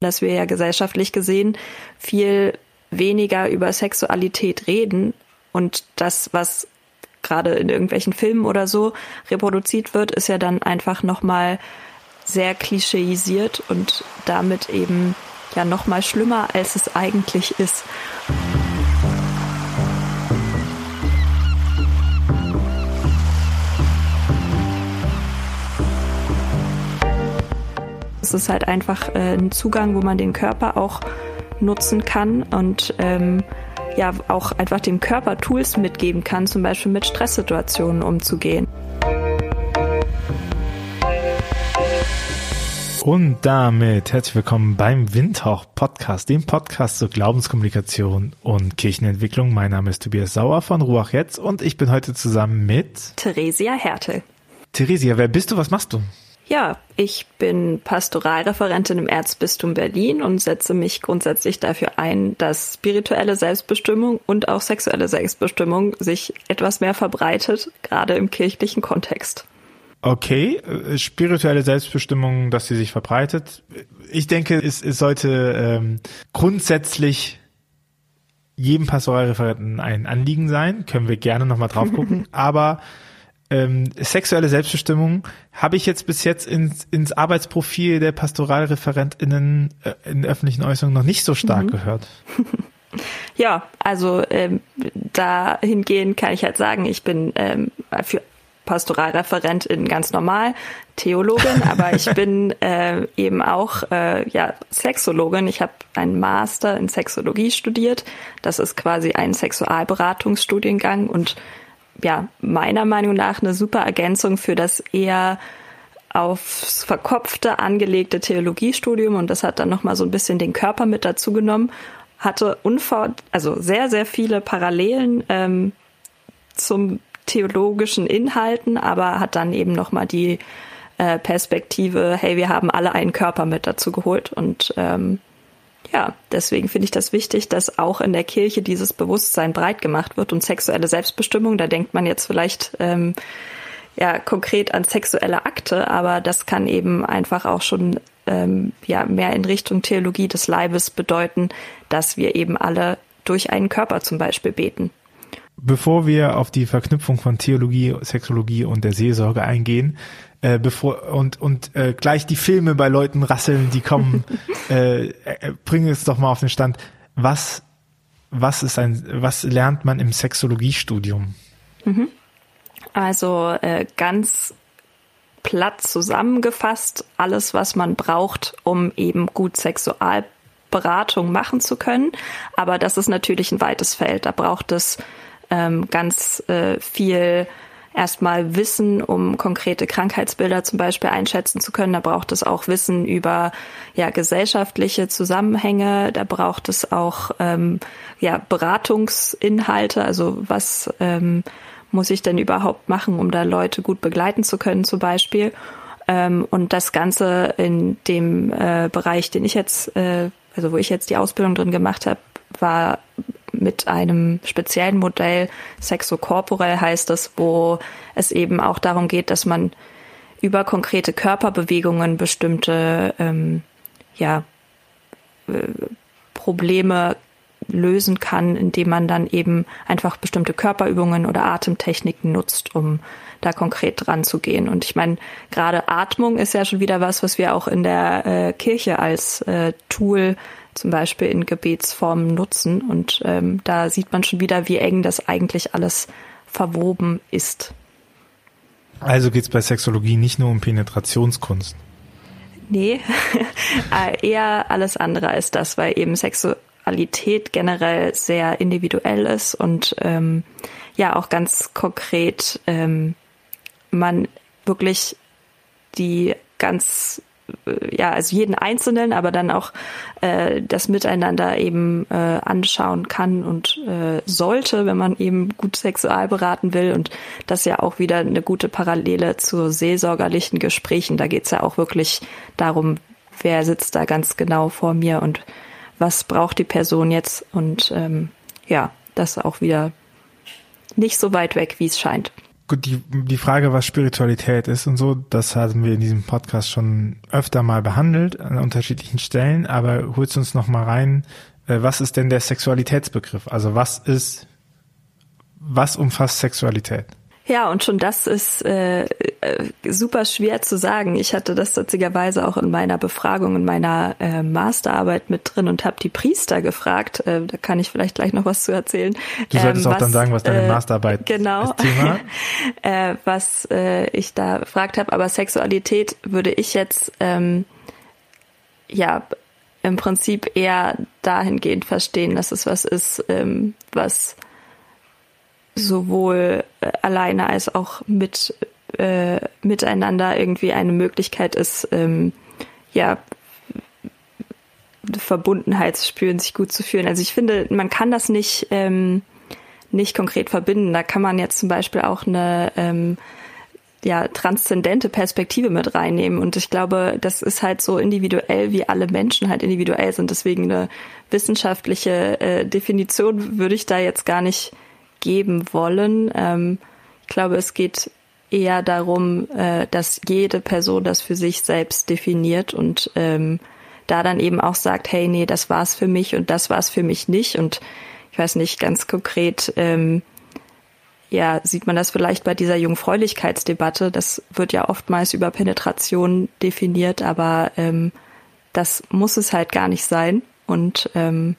dass wir ja gesellschaftlich gesehen viel weniger über Sexualität reden und das, was gerade in irgendwelchen Filmen oder so reproduziert wird, ist ja dann einfach nochmal sehr klischeisiert und damit eben ja nochmal schlimmer, als es eigentlich ist. Ist halt einfach äh, ein Zugang, wo man den Körper auch nutzen kann und ähm, ja auch einfach dem Körper Tools mitgeben kann, zum Beispiel mit Stresssituationen umzugehen. Und damit herzlich willkommen beim Windhauch Podcast, dem Podcast zur Glaubenskommunikation und Kirchenentwicklung. Mein Name ist Tobias Sauer von Ruach Jetzt und ich bin heute zusammen mit Theresia Härtel. Theresia, wer bist du? Was machst du? Ja, ich bin Pastoralreferentin im Erzbistum Berlin und setze mich grundsätzlich dafür ein, dass spirituelle Selbstbestimmung und auch sexuelle Selbstbestimmung sich etwas mehr verbreitet, gerade im kirchlichen Kontext. Okay, äh, spirituelle Selbstbestimmung, dass sie sich verbreitet. Ich denke, es, es sollte ähm, grundsätzlich jedem Pastoralreferenten ein Anliegen sein. Können wir gerne nochmal drauf gucken. Aber ähm, sexuelle Selbstbestimmung habe ich jetzt bis jetzt ins, ins Arbeitsprofil der PastoralreferentInnen äh, in öffentlichen Äußerungen noch nicht so stark mhm. gehört. Ja, also ähm, dahingehend kann ich halt sagen, ich bin ähm, für Pastoralreferentin ganz normal, Theologin, aber ich bin äh, eben auch äh, ja Sexologin. Ich habe einen Master in Sexologie studiert. Das ist quasi ein Sexualberatungsstudiengang und ja, meiner Meinung nach eine super Ergänzung für das eher aufs Verkopfte angelegte Theologiestudium und das hat dann nochmal so ein bisschen den Körper mit dazu genommen, hatte unvor, also sehr, sehr viele Parallelen ähm, zum theologischen Inhalten, aber hat dann eben nochmal die äh, Perspektive, hey, wir haben alle einen Körper mit dazu geholt und ähm, ja, deswegen finde ich das wichtig, dass auch in der Kirche dieses Bewusstsein breit gemacht wird und sexuelle Selbstbestimmung, da denkt man jetzt vielleicht ähm, ja konkret an sexuelle Akte, aber das kann eben einfach auch schon ähm, ja mehr in Richtung Theologie des Leibes bedeuten, dass wir eben alle durch einen Körper zum Beispiel beten. Bevor wir auf die Verknüpfung von Theologie, Sexologie und der Seelsorge eingehen, äh, bevor und und äh, gleich die Filme bei Leuten rasseln, die kommen, äh, äh, bringen es doch mal auf den Stand. Was was ist ein was lernt man im Sexologiestudium? Mhm. Also äh, ganz platt zusammengefasst alles, was man braucht, um eben gut Sexualberatung machen zu können. Aber das ist natürlich ein weites Feld. Da braucht es ähm, ganz äh, viel erstmal Wissen, um konkrete Krankheitsbilder zum Beispiel einschätzen zu können. Da braucht es auch Wissen über ja gesellschaftliche Zusammenhänge. Da braucht es auch ähm, ja Beratungsinhalte. Also was ähm, muss ich denn überhaupt machen, um da Leute gut begleiten zu können, zum Beispiel. Ähm, und das Ganze in dem äh, Bereich, den ich jetzt, äh, also wo ich jetzt die Ausbildung drin gemacht habe, war mit einem speziellen Modell, Sexocorporell heißt es, wo es eben auch darum geht, dass man über konkrete Körperbewegungen bestimmte ähm, ja, äh, Probleme lösen kann, indem man dann eben einfach bestimmte Körperübungen oder Atemtechniken nutzt, um da konkret dran zu gehen. Und ich meine, gerade Atmung ist ja schon wieder was, was wir auch in der äh, Kirche als äh, Tool zum Beispiel in Gebetsformen nutzen. Und ähm, da sieht man schon wieder, wie eng das eigentlich alles verwoben ist. Also geht es bei Sexologie nicht nur um Penetrationskunst. Nee, äh, eher alles andere als das, weil eben Sexualität generell sehr individuell ist und ähm, ja auch ganz konkret ähm, man wirklich die ganz ja, also jeden Einzelnen, aber dann auch äh, das Miteinander eben äh, anschauen kann und äh, sollte, wenn man eben gut sexual beraten will. Und das ja auch wieder eine gute Parallele zu seelsorgerlichen Gesprächen. Da geht's ja auch wirklich darum, wer sitzt da ganz genau vor mir und was braucht die Person jetzt. Und ähm, ja, das auch wieder nicht so weit weg, wie es scheint. Gut, die, die Frage, was Spiritualität ist und so, das haben wir in diesem Podcast schon öfter mal behandelt an unterschiedlichen Stellen, aber holst uns noch mal rein, äh, was ist denn der Sexualitätsbegriff? Also was ist, was umfasst Sexualität? Ja, und schon das ist äh, äh, super schwer zu sagen. Ich hatte das witzigerweise auch in meiner Befragung, in meiner äh, Masterarbeit mit drin und habe die Priester gefragt. Äh, da kann ich vielleicht gleich noch was zu erzählen. Du solltest ähm, was, auch dann sagen, was deine äh, Masterarbeit genau, ist. Thema. äh, was äh, ich da gefragt habe. Aber Sexualität würde ich jetzt ähm, ja im Prinzip eher dahingehend verstehen, dass es was ist, ähm, was sowohl äh, alleine als auch mit äh, miteinander irgendwie eine Möglichkeit ist, ähm, ja, Verbundenheit zu spüren, sich gut zu fühlen. Also ich finde, man kann das nicht, ähm, nicht konkret verbinden. Da kann man jetzt zum Beispiel auch eine ähm, ja, transzendente Perspektive mit reinnehmen. Und ich glaube, das ist halt so individuell, wie alle Menschen halt individuell sind. Deswegen eine wissenschaftliche äh, Definition würde ich da jetzt gar nicht geben wollen. Ähm, ich glaube, es geht eher darum, äh, dass jede Person das für sich selbst definiert und ähm, da dann eben auch sagt, hey, nee, das war's für mich und das war's für mich nicht. Und ich weiß nicht, ganz konkret, ähm, ja, sieht man das vielleicht bei dieser Jungfräulichkeitsdebatte. Das wird ja oftmals über Penetration definiert, aber ähm, das muss es halt gar nicht sein. Und ähm,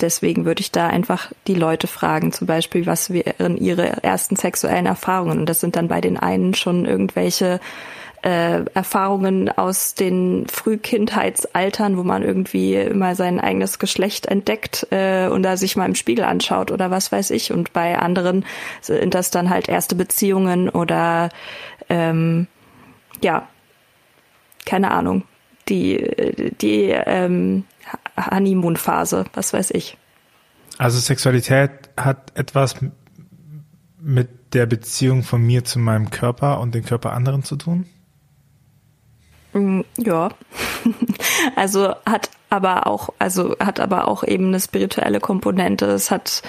deswegen würde ich da einfach die Leute fragen, zum Beispiel, was wären ihre ersten sexuellen Erfahrungen? Und das sind dann bei den einen schon irgendwelche äh, Erfahrungen aus den Frühkindheitsaltern, wo man irgendwie mal sein eigenes Geschlecht entdeckt äh, und da sich mal im Spiegel anschaut oder was weiß ich. Und bei anderen sind das dann halt erste Beziehungen oder ähm, ja, keine Ahnung, die, die ähm, Honeymoon-Phase, was weiß ich. Also Sexualität hat etwas mit der Beziehung von mir zu meinem Körper und den Körper anderen zu tun? Mm, ja. also hat aber auch, also hat aber auch eben eine spirituelle Komponente. Es hat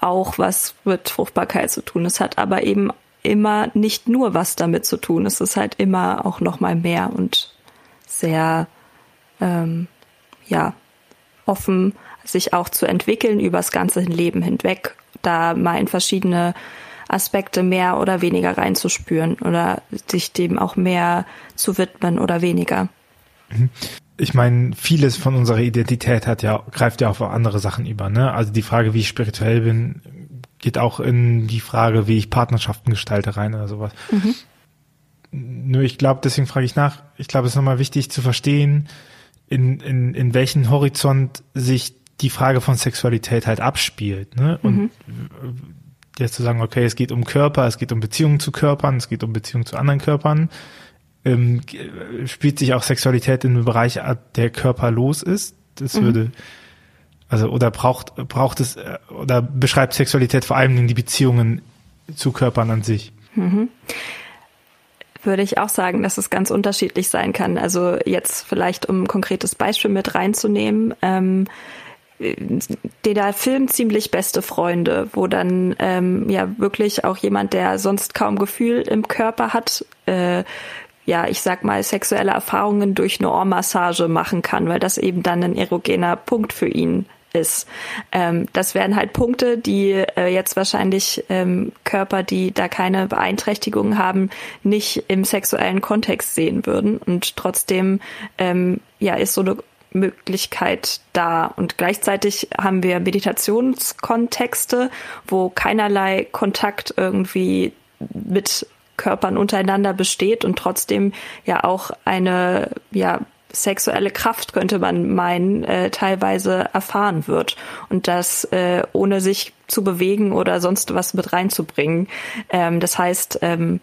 auch was mit Fruchtbarkeit zu tun. Es hat aber eben immer nicht nur was damit zu tun. Es ist halt immer auch noch mal mehr und sehr, ähm, ja, offen, sich auch zu entwickeln übers ganze Leben hinweg, da mal in verschiedene Aspekte mehr oder weniger reinzuspüren oder sich dem auch mehr zu widmen oder weniger. Mhm. Ich meine, vieles von unserer Identität hat ja, greift ja auf andere Sachen über, ne? Also die Frage, wie ich spirituell bin, geht auch in die Frage, wie ich Partnerschaften gestalte rein oder sowas. Mhm. Nur ich glaube, deswegen frage ich nach, ich glaube, es ist nochmal wichtig zu verstehen, in, in, in welchen Horizont sich die Frage von Sexualität halt abspielt. Ne? Und mhm. jetzt zu sagen, okay, es geht um Körper, es geht um Beziehungen zu Körpern, es geht um Beziehungen zu anderen Körpern, ähm, spielt sich auch Sexualität in einem Bereich, der körperlos ist. Das mhm. würde, also oder braucht braucht es oder beschreibt Sexualität vor allem die Beziehungen zu Körpern an sich. Mhm würde ich auch sagen, dass es ganz unterschiedlich sein kann. Also jetzt vielleicht, um ein konkretes Beispiel mit reinzunehmen, ähm, der Film ziemlich beste Freunde, wo dann ähm, ja wirklich auch jemand, der sonst kaum Gefühl im Körper hat, äh, ja, ich sag mal, sexuelle Erfahrungen durch eine Ohrmassage machen kann, weil das eben dann ein erogener Punkt für ihn ist. Ähm, das wären halt Punkte, die äh, jetzt wahrscheinlich ähm, Körper, die da keine Beeinträchtigung haben, nicht im sexuellen Kontext sehen würden. Und trotzdem ähm, ja ist so eine Möglichkeit da. Und gleichzeitig haben wir Meditationskontexte, wo keinerlei Kontakt irgendwie mit Körpern untereinander besteht und trotzdem ja auch eine ja sexuelle Kraft, könnte man meinen, äh, teilweise erfahren wird. Und das äh, ohne sich zu bewegen oder sonst was mit reinzubringen. Ähm, das heißt, ähm,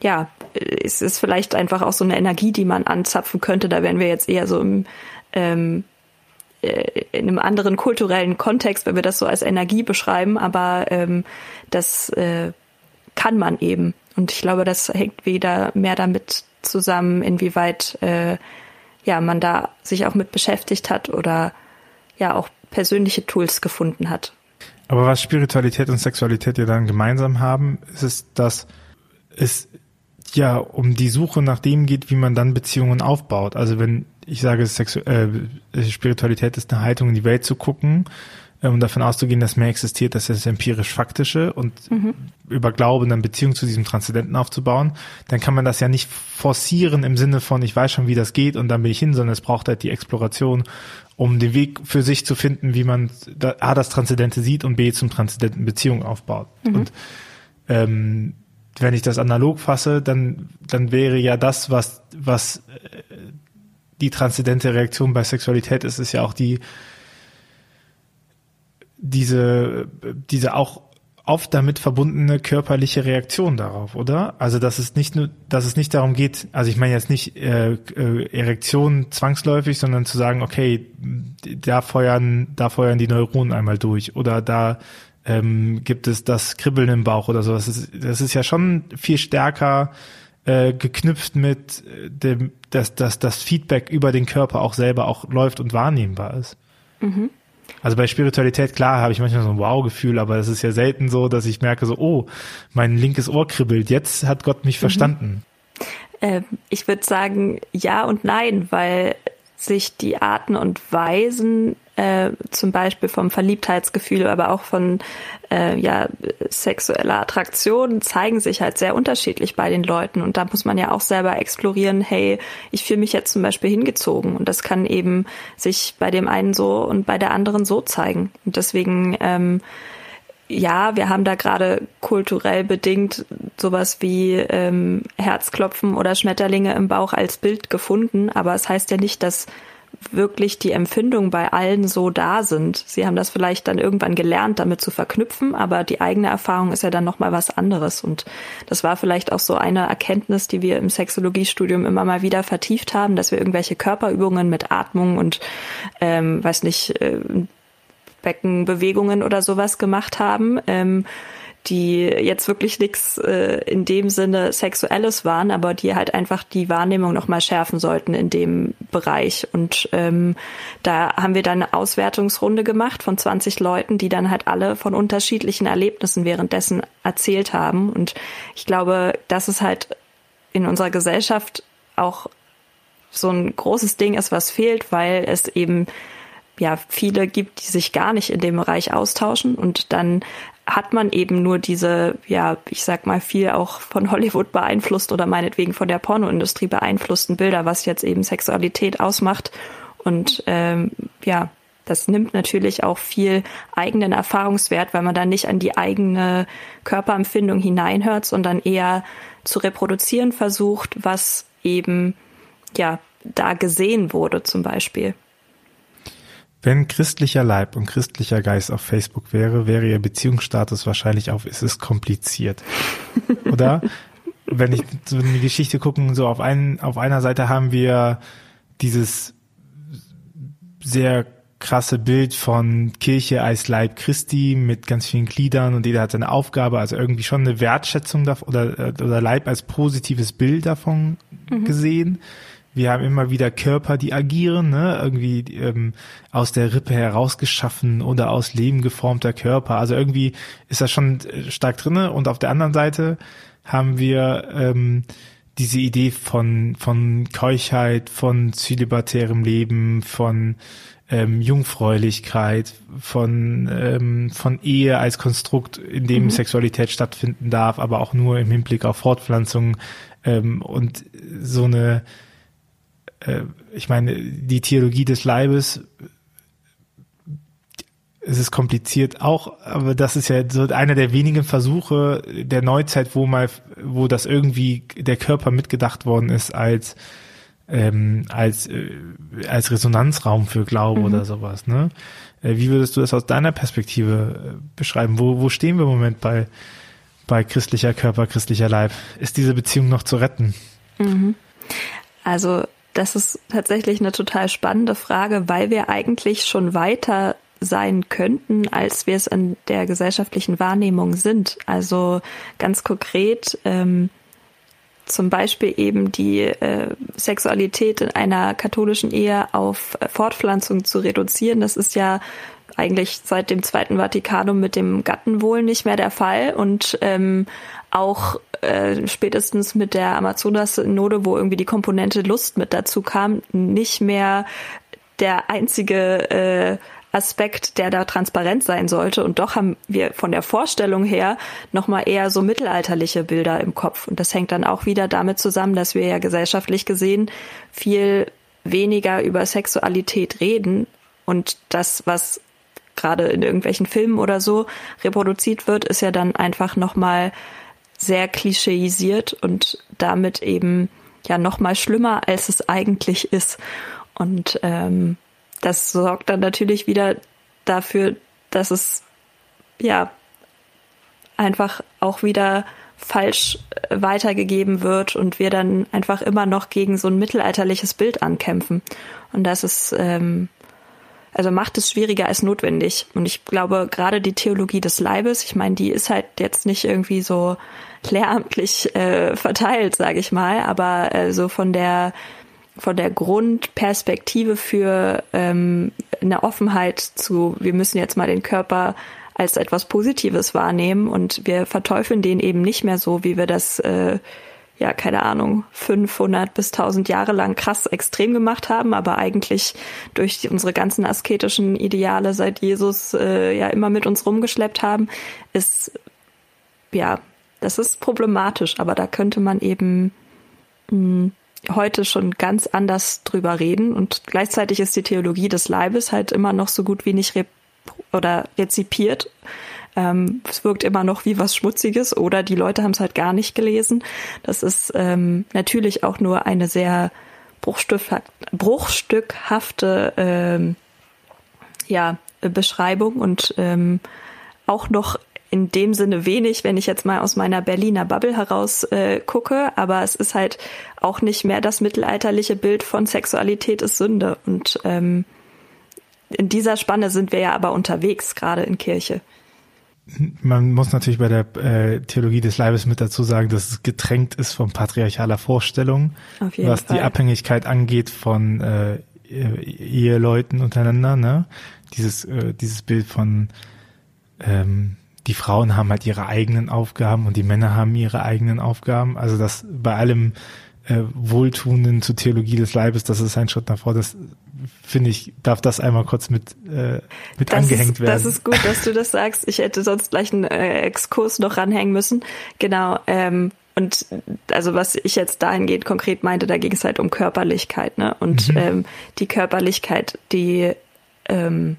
ja, es ist vielleicht einfach auch so eine Energie, die man anzapfen könnte. Da wären wir jetzt eher so im ähm, äh, in einem anderen kulturellen Kontext, wenn wir das so als Energie beschreiben, aber ähm, das äh, kann man eben. Und ich glaube, das hängt wieder mehr damit zusammen, inwieweit äh, ja, man da sich auch mit beschäftigt hat oder ja auch persönliche Tools gefunden hat. Aber was Spiritualität und Sexualität ja dann gemeinsam haben, ist es, dass es ja um die Suche nach dem geht, wie man dann Beziehungen aufbaut. Also wenn ich sage, Sexu äh, Spiritualität ist eine Haltung, in die Welt zu gucken, um davon auszugehen, dass mehr existiert, das ist das empirisch-faktische und mhm. über Glauben dann Beziehungen zu diesem Transzendenten aufzubauen, dann kann man das ja nicht forcieren im Sinne von, ich weiß schon, wie das geht und dann bin ich hin, sondern es braucht halt die Exploration, um den Weg für sich zu finden, wie man A, das Transzendente sieht und B, zum Transzendenten Beziehung aufbaut. Mhm. Und ähm, wenn ich das analog fasse, dann, dann wäre ja das, was, was äh, die transzendente Reaktion bei Sexualität ist, ist ja auch die, diese, diese auch oft damit verbundene körperliche Reaktion darauf, oder? Also dass es nicht nur, dass es nicht darum geht, also ich meine jetzt nicht äh, äh, Erektion zwangsläufig, sondern zu sagen, okay, da feuern, da feuern die Neuronen einmal durch oder da ähm, gibt es das Kribbeln im Bauch oder sowas. Das ist, das ist ja schon viel stärker äh, geknüpft mit dem, dass, dass das Feedback über den Körper auch selber auch läuft und wahrnehmbar ist. Mhm. Also bei Spiritualität, klar, habe ich manchmal so ein Wow-Gefühl, aber es ist ja selten so, dass ich merke so, oh, mein linkes Ohr kribbelt, jetzt hat Gott mich mhm. verstanden. Äh, ich würde sagen, ja und nein, weil sich die Arten und Weisen äh, zum Beispiel vom Verliebtheitsgefühl, aber auch von äh, ja, sexueller Attraktion zeigen sich halt sehr unterschiedlich bei den Leuten. Und da muss man ja auch selber explorieren, hey, ich fühle mich jetzt zum Beispiel hingezogen. Und das kann eben sich bei dem einen so und bei der anderen so zeigen. Und deswegen ähm, ja, wir haben da gerade kulturell bedingt sowas wie ähm, Herzklopfen oder Schmetterlinge im Bauch als Bild gefunden, aber es heißt ja nicht, dass wirklich die Empfindungen bei allen so da sind. Sie haben das vielleicht dann irgendwann gelernt, damit zu verknüpfen, aber die eigene Erfahrung ist ja dann nochmal was anderes. Und das war vielleicht auch so eine Erkenntnis, die wir im Sexologiestudium immer mal wieder vertieft haben, dass wir irgendwelche Körperübungen mit Atmung und, ähm, weiß nicht, äh, Beckenbewegungen oder sowas gemacht haben. Ähm, die jetzt wirklich nichts äh, in dem Sinne Sexuelles waren, aber die halt einfach die Wahrnehmung nochmal schärfen sollten in dem Bereich. Und ähm, da haben wir dann eine Auswertungsrunde gemacht von 20 Leuten, die dann halt alle von unterschiedlichen Erlebnissen währenddessen erzählt haben. Und ich glaube, das ist halt in unserer Gesellschaft auch so ein großes Ding ist, was fehlt, weil es eben ja viele gibt, die sich gar nicht in dem Bereich austauschen und dann hat man eben nur diese, ja, ich sag mal, viel auch von Hollywood beeinflusst oder meinetwegen von der Pornoindustrie beeinflussten Bilder, was jetzt eben Sexualität ausmacht. Und ähm, ja, das nimmt natürlich auch viel eigenen Erfahrungswert, weil man dann nicht an die eigene Körperempfindung hineinhört, sondern eher zu reproduzieren versucht, was eben ja da gesehen wurde zum Beispiel. Wenn christlicher Leib und christlicher Geist auf Facebook wäre, wäre ihr Beziehungsstatus wahrscheinlich auf, es ist kompliziert. Oder? Wenn ich so in die Geschichte gucken, so auf einen, auf einer Seite haben wir dieses sehr krasse Bild von Kirche als Leib Christi mit ganz vielen Gliedern und jeder hat seine Aufgabe, also irgendwie schon eine Wertschätzung davon oder, oder Leib als positives Bild davon mhm. gesehen. Wir haben immer wieder Körper, die agieren, ne? irgendwie ähm, aus der Rippe herausgeschaffen oder aus Leben geformter Körper. Also irgendwie ist das schon äh, stark drinne. Und auf der anderen Seite haben wir ähm, diese Idee von von Keuchheit, von zölibatärem Leben, von ähm, Jungfräulichkeit, von ähm, von Ehe als Konstrukt, in dem mhm. Sexualität stattfinden darf, aber auch nur im Hinblick auf Fortpflanzung ähm, und so eine ich meine, die Theologie des Leibes, es ist kompliziert auch, aber das ist ja so einer der wenigen Versuche der Neuzeit, wo mal, wo das irgendwie der Körper mitgedacht worden ist als ähm, als äh, als Resonanzraum für Glaube mhm. oder sowas. Ne? Äh, wie würdest du das aus deiner Perspektive äh, beschreiben? Wo wo stehen wir im Moment bei bei christlicher Körper, christlicher Leib? Ist diese Beziehung noch zu retten? Mhm. Also das ist tatsächlich eine total spannende Frage, weil wir eigentlich schon weiter sein könnten, als wir es in der gesellschaftlichen Wahrnehmung sind. Also ganz konkret ähm, zum Beispiel eben die äh, Sexualität in einer katholischen Ehe auf Fortpflanzung zu reduzieren. Das ist ja eigentlich seit dem Zweiten Vatikanum mit dem Gattenwohl nicht mehr der Fall und ähm, auch äh, spätestens mit der Amazonas-Synode, wo irgendwie die Komponente Lust mit dazu kam, nicht mehr der einzige äh, Aspekt, der da transparent sein sollte. Und doch haben wir von der Vorstellung her nochmal eher so mittelalterliche Bilder im Kopf. Und das hängt dann auch wieder damit zusammen, dass wir ja gesellschaftlich gesehen viel weniger über Sexualität reden und das, was gerade in irgendwelchen Filmen oder so reproduziert wird, ist ja dann einfach nochmal sehr klischeisiert und damit eben ja nochmal schlimmer, als es eigentlich ist. Und ähm, das sorgt dann natürlich wieder dafür, dass es ja einfach auch wieder falsch äh, weitergegeben wird und wir dann einfach immer noch gegen so ein mittelalterliches Bild ankämpfen. Und das ist, ähm, also macht es schwieriger als notwendig. Und ich glaube, gerade die Theologie des Leibes, ich meine, die ist halt jetzt nicht irgendwie so lehramtlich äh, verteilt, sage ich mal, aber äh, so von der von der Grundperspektive für ähm, eine Offenheit zu, wir müssen jetzt mal den Körper als etwas Positives wahrnehmen und wir verteufeln den eben nicht mehr so, wie wir das, äh, ja, keine Ahnung, 500 bis 1000 Jahre lang krass extrem gemacht haben, aber eigentlich durch unsere ganzen asketischen Ideale seit Jesus äh, ja immer mit uns rumgeschleppt haben, ist, ja, das ist problematisch, aber da könnte man eben mh, hm, heute schon ganz anders drüber reden und gleichzeitig ist die Theologie des Leibes halt immer noch so gut wie nicht rep oder rezipiert. Ähm, es wirkt immer noch wie was Schmutziges oder die Leute haben es halt gar nicht gelesen. Das ist ähm, natürlich auch nur eine sehr bruchstückhafte ähm, ja, Beschreibung und ähm, auch noch in dem Sinne wenig, wenn ich jetzt mal aus meiner Berliner Bubble heraus äh, gucke, aber es ist halt auch nicht mehr das mittelalterliche Bild von Sexualität ist Sünde. Und ähm, in dieser Spanne sind wir ja aber unterwegs, gerade in Kirche. Man muss natürlich bei der äh, Theologie des Leibes mit dazu sagen, dass es getränkt ist von patriarchaler Vorstellung, was Fall. die Abhängigkeit angeht von äh, Eheleuten untereinander. Ne? Dieses, äh, dieses Bild von ähm, die Frauen haben halt ihre eigenen Aufgaben und die Männer haben ihre eigenen Aufgaben. Also das bei allem äh, Wohltuenden zur Theologie des Leibes, das ist ein Schritt nach vor. Das finde ich, darf das einmal kurz mit, äh, mit das angehängt ist, werden. Das ist gut, dass du das sagst. Ich hätte sonst gleich einen äh, Exkurs noch ranhängen müssen. Genau. Ähm, und also was ich jetzt dahingehend konkret meinte, da ging es halt um Körperlichkeit, ne? Und mhm. ähm, die Körperlichkeit, die ähm,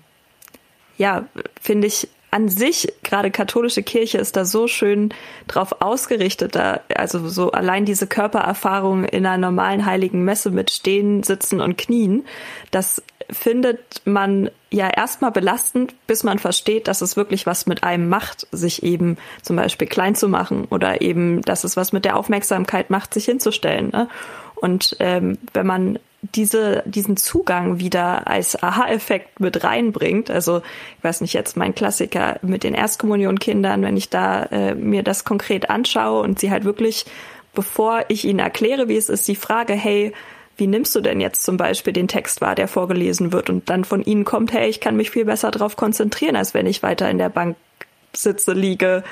ja, finde ich, an sich, gerade katholische Kirche ist da so schön drauf ausgerichtet, da, also so allein diese Körpererfahrung in einer normalen heiligen Messe mit Stehen, Sitzen und Knien, das findet man ja erstmal belastend, bis man versteht, dass es wirklich was mit einem macht, sich eben zum Beispiel klein zu machen oder eben, dass es was mit der Aufmerksamkeit macht, sich hinzustellen. Ne? Und ähm, wenn man diese, diesen Zugang wieder als Aha-Effekt mit reinbringt. Also, ich weiß nicht, jetzt mein Klassiker mit den Erstkommunionkindern, wenn ich da äh, mir das konkret anschaue und sie halt wirklich, bevor ich ihnen erkläre, wie es ist, die Frage, hey, wie nimmst du denn jetzt zum Beispiel den Text wahr, der vorgelesen wird? Und dann von ihnen kommt, hey, ich kann mich viel besser darauf konzentrieren, als wenn ich weiter in der Bank sitze, liege,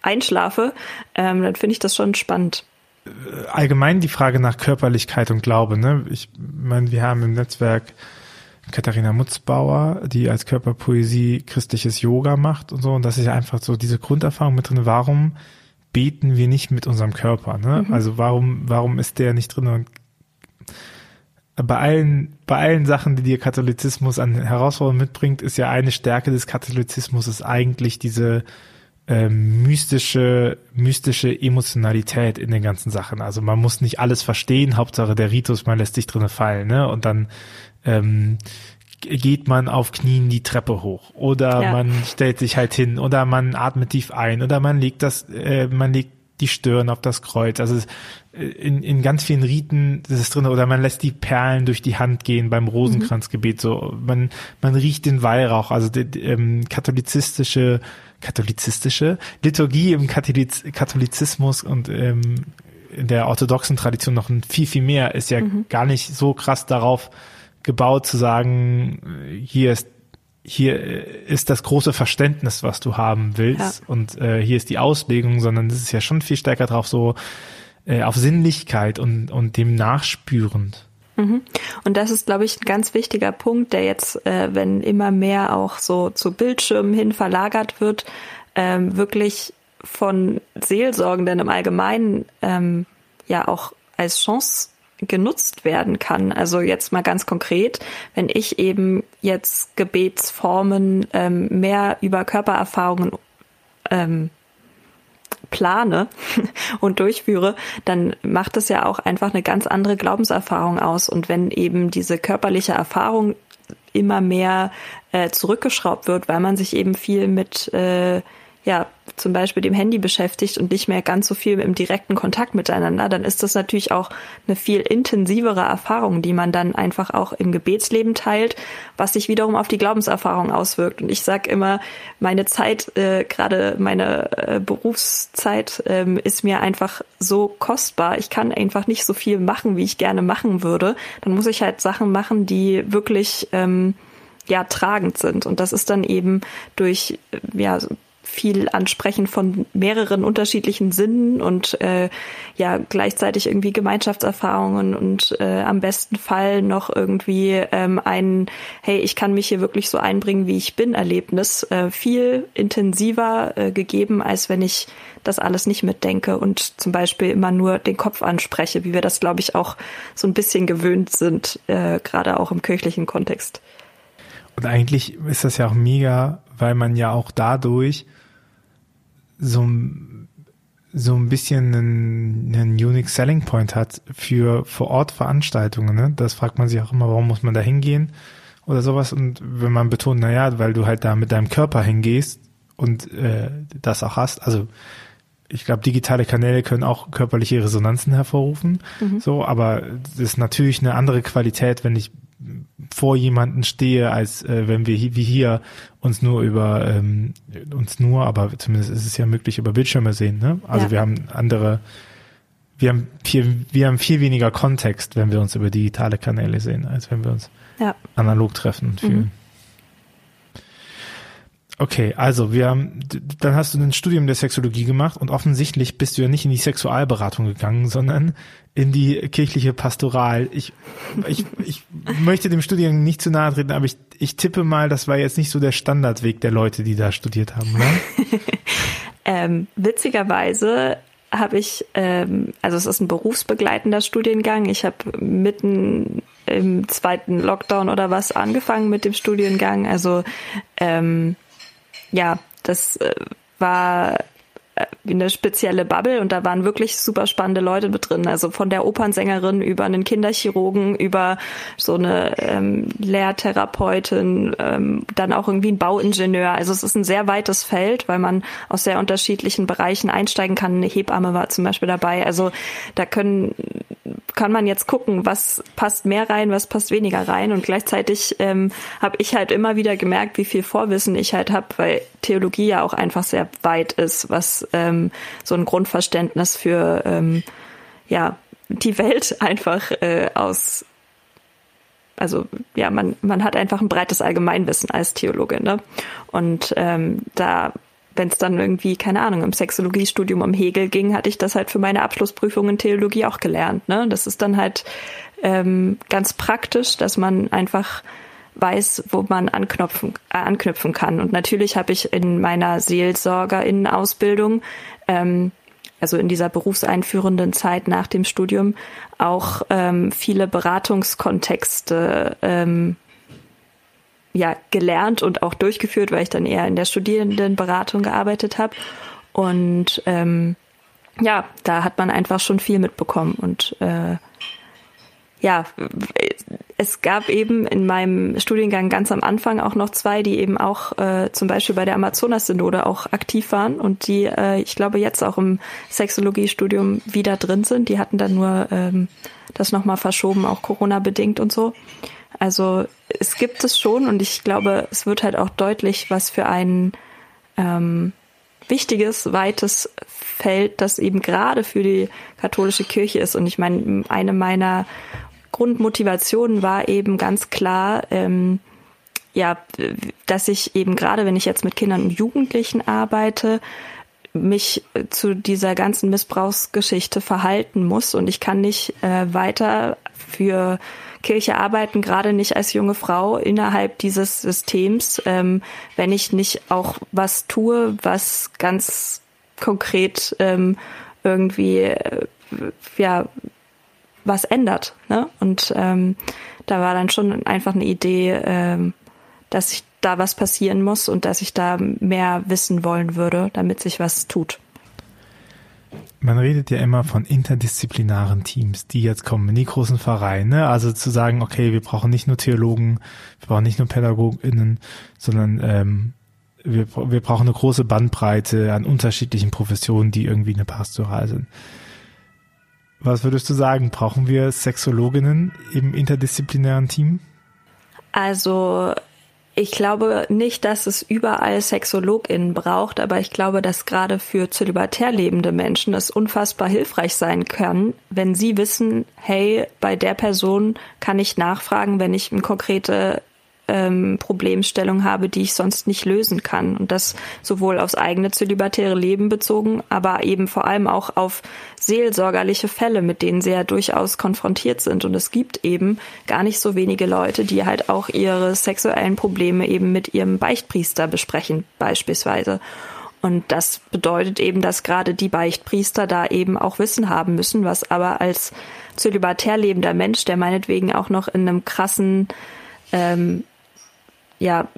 einschlafe, ähm, dann finde ich das schon spannend allgemein die Frage nach Körperlichkeit und Glaube. Ne? Ich meine, wir haben im Netzwerk Katharina Mutzbauer, die als Körperpoesie christliches Yoga macht und so. Und das ist ja einfach so diese Grunderfahrung mit drin. Warum beten wir nicht mit unserem Körper? Ne? Mhm. Also warum, warum ist der nicht drin? Und bei allen, bei allen Sachen, die der Katholizismus an Herausforderungen mitbringt, ist ja eine Stärke des Katholizismus ist eigentlich diese ähm, mystische, mystische Emotionalität in den ganzen Sachen. Also man muss nicht alles verstehen, Hauptsache der Ritus, man lässt sich drinnen fallen, ne? Und dann ähm, geht man auf Knien die Treppe hoch oder ja. man stellt sich halt hin oder man atmet tief ein oder man legt das, äh, man legt die Stirn auf das Kreuz. Also in, in ganz vielen Riten ist es drin oder man lässt die Perlen durch die Hand gehen beim Rosenkranzgebet. So man man riecht den Weihrauch. Also die, die, ähm, katholizische katholizistische Liturgie im Katholiz Katholizismus und ähm, in der orthodoxen Tradition noch ein viel, viel mehr, ist ja mhm. gar nicht so krass darauf gebaut zu sagen, hier ist hier ist das große Verständnis, was du haben willst ja. und äh, hier ist die Auslegung, sondern es ist ja schon viel stärker drauf so äh, auf Sinnlichkeit und, und dem nachspürend. Mhm. Und das ist, glaube ich, ein ganz wichtiger Punkt, der jetzt, äh, wenn immer mehr auch so zu Bildschirmen hin verlagert wird, ähm, wirklich von Seelsorgenden im Allgemeinen ähm, ja auch als Chance genutzt werden kann. Also jetzt mal ganz konkret, wenn ich eben jetzt Gebetsformen ähm, mehr über Körpererfahrungen ähm, plane und durchführe, dann macht es ja auch einfach eine ganz andere Glaubenserfahrung aus. Und wenn eben diese körperliche Erfahrung immer mehr äh, zurückgeschraubt wird, weil man sich eben viel mit äh, ja, zum Beispiel dem Handy beschäftigt und nicht mehr ganz so viel im direkten Kontakt miteinander, dann ist das natürlich auch eine viel intensivere Erfahrung, die man dann einfach auch im Gebetsleben teilt, was sich wiederum auf die Glaubenserfahrung auswirkt. Und ich sage immer, meine Zeit, äh, gerade meine äh, Berufszeit, ähm, ist mir einfach so kostbar. Ich kann einfach nicht so viel machen, wie ich gerne machen würde. Dann muss ich halt Sachen machen, die wirklich ähm, ja tragend sind. Und das ist dann eben durch ja viel Ansprechen von mehreren unterschiedlichen Sinnen und äh, ja gleichzeitig irgendwie Gemeinschaftserfahrungen und äh, am besten Fall noch irgendwie ähm, ein Hey, ich kann mich hier wirklich so einbringen, wie ich bin, Erlebnis äh, viel intensiver äh, gegeben, als wenn ich das alles nicht mitdenke und zum Beispiel immer nur den Kopf anspreche, wie wir das, glaube ich, auch so ein bisschen gewöhnt sind, äh, gerade auch im kirchlichen Kontext. Und eigentlich ist das ja auch mega, weil man ja auch dadurch so, so ein bisschen einen, einen Unique Selling Point hat für vor Ort Veranstaltungen. Ne? Das fragt man sich auch immer, warum muss man da hingehen oder sowas. Und wenn man betont, na ja, weil du halt da mit deinem Körper hingehst und äh, das auch hast, also ich glaube, digitale Kanäle können auch körperliche Resonanzen hervorrufen. Mhm. So, aber es ist natürlich eine andere Qualität, wenn ich vor jemanden stehe, als äh, wenn wir wie hier uns nur über ähm, uns nur, aber zumindest ist es ja möglich über Bildschirme sehen. Ne? Also ja. wir haben andere, wir haben viel, wir haben viel weniger Kontext, wenn wir uns über digitale Kanäle sehen, als wenn wir uns ja. analog treffen und fühlen. Mhm. Okay, also wir haben, dann hast du ein Studium der Sexologie gemacht und offensichtlich bist du ja nicht in die Sexualberatung gegangen, sondern in die kirchliche Pastoral. Ich, ich, ich möchte dem Studium nicht zu nahe treten, aber ich, ich tippe mal, das war jetzt nicht so der Standardweg der Leute, die da studiert haben, ne? ähm, witzigerweise habe ich, ähm, also es ist ein berufsbegleitender Studiengang. Ich habe mitten im zweiten Lockdown oder was angefangen mit dem Studiengang. Also ähm, ja, das äh, war äh, eine spezielle Bubble und da waren wirklich super spannende Leute mit drin. Also von der Opernsängerin über einen Kinderchirurgen, über so eine ähm, Lehrtherapeutin, ähm, dann auch irgendwie ein Bauingenieur. Also es ist ein sehr weites Feld, weil man aus sehr unterschiedlichen Bereichen einsteigen kann. Eine Hebamme war zum Beispiel dabei. Also da können kann man jetzt gucken, was passt mehr rein, was passt weniger rein. Und gleichzeitig ähm, habe ich halt immer wieder gemerkt, wie viel Vorwissen ich halt habe, weil Theologie ja auch einfach sehr weit ist, was ähm, so ein Grundverständnis für ähm, ja die Welt einfach äh, aus also ja, man, man hat einfach ein breites Allgemeinwissen als Theologe, ne? Und ähm, da wenn es dann irgendwie, keine Ahnung, im Sexologiestudium um Hegel ging, hatte ich das halt für meine Abschlussprüfung in Theologie auch gelernt. Ne? Das ist dann halt ähm, ganz praktisch, dass man einfach weiß, wo man anknüpfen, äh, anknüpfen kann. Und natürlich habe ich in meiner Seelsorgerinnenausbildung, ähm, also in dieser berufseinführenden Zeit nach dem Studium, auch ähm, viele Beratungskontexte ähm, ja gelernt und auch durchgeführt, weil ich dann eher in der Studierendenberatung gearbeitet habe. Und ähm, ja, da hat man einfach schon viel mitbekommen. Und äh, ja, es gab eben in meinem Studiengang ganz am Anfang auch noch zwei, die eben auch äh, zum Beispiel bei der Amazonas-Synode auch aktiv waren und die, äh, ich glaube, jetzt auch im Sexologiestudium wieder drin sind. Die hatten dann nur ähm, das nochmal verschoben, auch Corona-bedingt und so. Also es gibt es schon und ich glaube, es wird halt auch deutlich, was für ein ähm, wichtiges, weites Feld, das eben gerade für die katholische Kirche ist. Und ich meine, eine meiner Grundmotivationen war eben ganz klar, ähm, ja, dass ich eben gerade, wenn ich jetzt mit Kindern und Jugendlichen arbeite, mich zu dieser ganzen Missbrauchsgeschichte verhalten muss und ich kann nicht äh, weiter für Kirche arbeiten, gerade nicht als junge Frau innerhalb dieses Systems, ähm, wenn ich nicht auch was tue, was ganz konkret ähm, irgendwie äh, ja was ändert. Ne? Und ähm, da war dann schon einfach eine Idee, ähm, dass ich da was passieren muss und dass ich da mehr wissen wollen würde, damit sich was tut. Man redet ja immer von interdisziplinaren Teams, die jetzt kommen in die großen Vereine. Also zu sagen, okay, wir brauchen nicht nur Theologen, wir brauchen nicht nur PädagogInnen, sondern ähm, wir, wir brauchen eine große Bandbreite an unterschiedlichen Professionen, die irgendwie eine Pastoral sind. Was würdest du sagen? Brauchen wir Sexologinnen im interdisziplinären Team? Also ich glaube nicht, dass es überall SexologInnen braucht, aber ich glaube, dass gerade für zölibatär lebende Menschen es unfassbar hilfreich sein kann, wenn sie wissen, hey, bei der Person kann ich nachfragen, wenn ich eine konkrete ähm, Problemstellung habe, die ich sonst nicht lösen kann. Und das sowohl aufs eigene zölibatäre Leben bezogen, aber eben vor allem auch auf seelsorgerliche Fälle, mit denen sie ja durchaus konfrontiert sind. Und es gibt eben gar nicht so wenige Leute, die halt auch ihre sexuellen Probleme eben mit ihrem Beichtpriester besprechen, beispielsweise. Und das bedeutet eben, dass gerade die Beichtpriester da eben auch Wissen haben müssen, was aber als zölibatär lebender Mensch, der meinetwegen auch noch in einem krassen ähm, ja,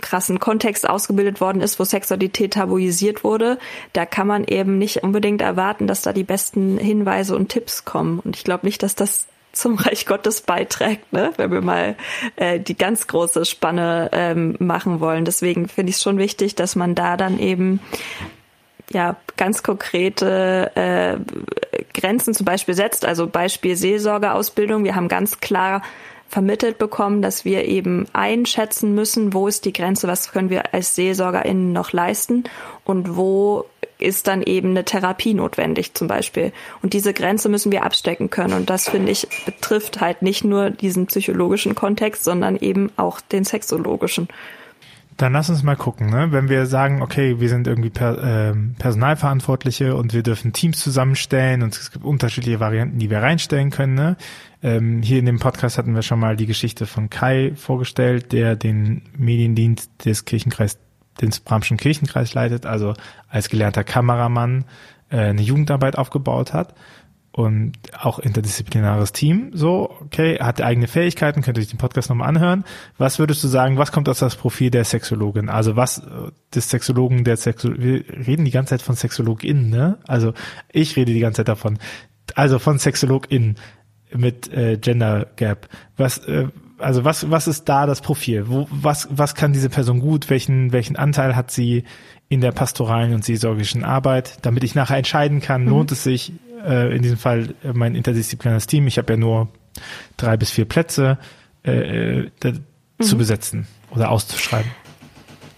krassen Kontext ausgebildet worden ist, wo Sexualität tabuisiert wurde, da kann man eben nicht unbedingt erwarten, dass da die besten Hinweise und Tipps kommen. Und ich glaube nicht, dass das zum Reich Gottes beiträgt, ne? wenn wir mal äh, die ganz große Spanne ähm, machen wollen. Deswegen finde ich es schon wichtig, dass man da dann eben ja ganz konkrete äh, Grenzen zum Beispiel setzt. Also Beispiel Seelsorgeausbildung. Wir haben ganz klar vermittelt bekommen, dass wir eben einschätzen müssen, wo ist die Grenze, was können wir als SeelsorgerInnen noch leisten und wo ist dann eben eine Therapie notwendig zum Beispiel. Und diese Grenze müssen wir abstecken können. Und das, finde ich, betrifft halt nicht nur diesen psychologischen Kontext, sondern eben auch den sexologischen. Dann lass uns mal gucken, ne? wenn wir sagen, okay, wir sind irgendwie per, äh, Personalverantwortliche und wir dürfen Teams zusammenstellen und es gibt unterschiedliche Varianten, die wir reinstellen können. Ne? Ähm, hier in dem Podcast hatten wir schon mal die Geschichte von Kai vorgestellt, der den Mediendienst des Kirchenkreis, des Bramschen Kirchenkreis leitet, also als gelernter Kameramann äh, eine Jugendarbeit aufgebaut hat und auch interdisziplinares Team. So, okay, hat eigene Fähigkeiten, könnt ihr euch den Podcast nochmal anhören. Was würdest du sagen, was kommt aus das Profil der Sexologin? Also was des Sexologen, der Sexologin, wir reden die ganze Zeit von Sexologin, ne? Also ich rede die ganze Zeit davon. Also von Sexologin mit äh, Gender Gap. Was, äh, also was, was ist da das Profil? Wo, was, was kann diese Person gut? Welchen, welchen Anteil hat sie in der pastoralen und seelsorgischen Arbeit, damit ich nachher entscheiden kann, mhm. lohnt es sich, äh, in diesem Fall äh, mein interdisziplinäres Team, ich habe ja nur drei bis vier Plätze äh, äh mhm. zu besetzen oder auszuschreiben.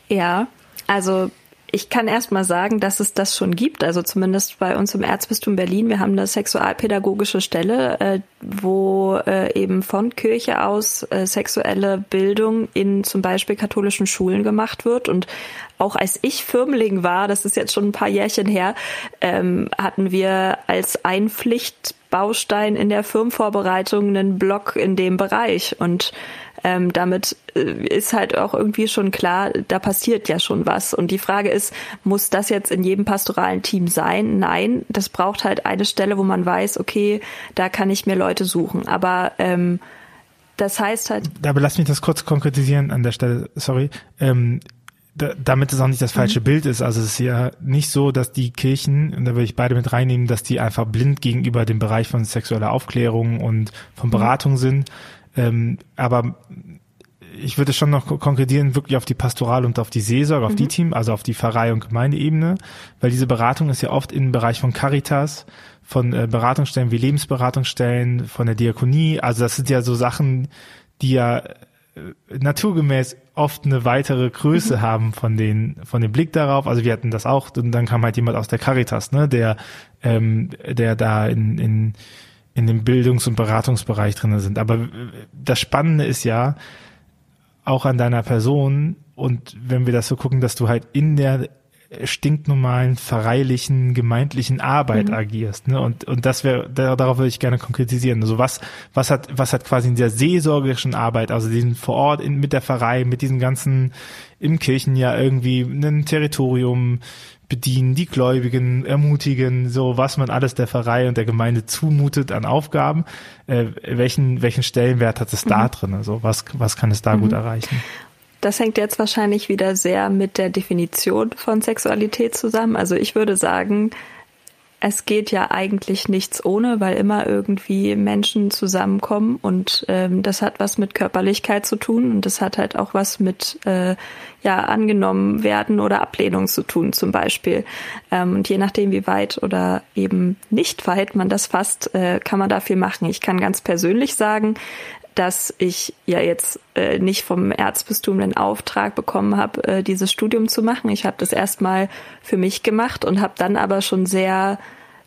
Ja, also ich kann erst mal sagen, dass es das schon gibt. Also zumindest bei uns im Erzbistum Berlin. Wir haben eine sexualpädagogische Stelle, äh, wo äh, eben von Kirche aus äh, sexuelle Bildung in zum Beispiel katholischen Schulen gemacht wird. Und auch als ich Firmling war, das ist jetzt schon ein paar Jährchen her, ähm, hatten wir als Einpflichtbaustein in der Firmenvorbereitung einen Blog in dem Bereich. Und ähm, damit äh, ist halt auch irgendwie schon klar, da passiert ja schon was. Und die Frage ist, muss das jetzt in jedem pastoralen Team sein? Nein, das braucht halt eine Stelle, wo man weiß, okay, da kann ich mir Leute suchen. Aber ähm, das heißt halt. Aber lass mich das kurz konkretisieren an der Stelle, sorry. Ähm, da, damit es auch nicht das falsche mhm. Bild ist. Also es ist ja nicht so, dass die Kirchen, und da will ich beide mit reinnehmen, dass die einfach blind gegenüber dem Bereich von sexueller Aufklärung und von mhm. Beratung mhm. sind, ähm, aber ich würde schon noch konkretieren, wirklich auf die Pastoral und auf die Seelsorge, auf mhm. die Team, also auf die Pfarrei- und Gemeindeebene, weil diese Beratung ist ja oft im Bereich von Caritas, von äh, Beratungsstellen wie Lebensberatungsstellen, von der Diakonie. Also das sind ja so Sachen, die ja äh, naturgemäß oft eine weitere Größe mhm. haben von den von dem Blick darauf. Also wir hatten das auch und dann kam halt jemand aus der Caritas, ne, der ähm, der da in, in in dem Bildungs- und Beratungsbereich drin sind. Aber äh, das Spannende ist ja auch an deiner Person und wenn wir das so gucken, dass du halt in der stinknormalen, verreihlichen, gemeindlichen Arbeit mhm. agierst. Ne? Und, und das wäre, darauf würde ich gerne konkretisieren. Also was, was hat, was hat quasi in der seelsorgerischen Arbeit, also diesen vor Ort in, mit der Pfarrei, mit diesen ganzen im Kirchenjahr irgendwie ein Territorium bedienen, die Gläubigen ermutigen, so was man alles der Pfarrei und der Gemeinde zumutet an Aufgaben, äh, welchen, welchen Stellenwert hat es mhm. da drin? Also was, was kann es da mhm. gut erreichen? Das hängt jetzt wahrscheinlich wieder sehr mit der Definition von Sexualität zusammen. Also ich würde sagen, es geht ja eigentlich nichts ohne, weil immer irgendwie Menschen zusammenkommen und ähm, das hat was mit Körperlichkeit zu tun und das hat halt auch was mit äh, ja angenommen werden oder Ablehnung zu tun zum Beispiel. Ähm, und je nachdem, wie weit oder eben nicht weit man das fasst, äh, kann man da viel machen. Ich kann ganz persönlich sagen, dass ich ja jetzt äh, nicht vom Erzbistum den Auftrag bekommen habe, äh, dieses Studium zu machen. Ich habe das erstmal für mich gemacht und habe dann aber schon sehr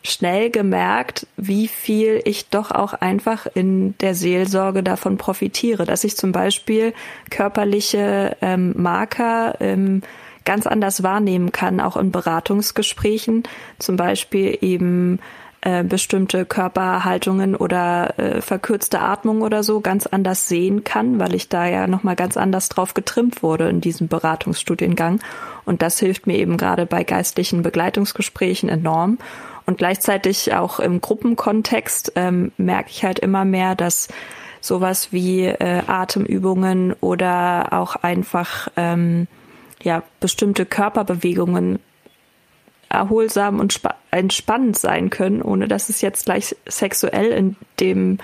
schnell gemerkt, wie viel ich doch auch einfach in der Seelsorge davon profitiere, dass ich zum Beispiel körperliche ähm, Marker ähm, ganz anders wahrnehmen kann, auch in Beratungsgesprächen, zum Beispiel eben äh, bestimmte Körperhaltungen oder äh, verkürzte Atmung oder so ganz anders sehen kann, weil ich da ja nochmal ganz anders drauf getrimmt wurde in diesem Beratungsstudiengang. Und das hilft mir eben gerade bei geistlichen Begleitungsgesprächen enorm. Und gleichzeitig auch im Gruppenkontext ähm, merke ich halt immer mehr, dass sowas wie äh, Atemübungen oder auch einfach ähm, ja bestimmte Körperbewegungen erholsam und entspannend sein können, ohne dass es jetzt gleich sexuell in dem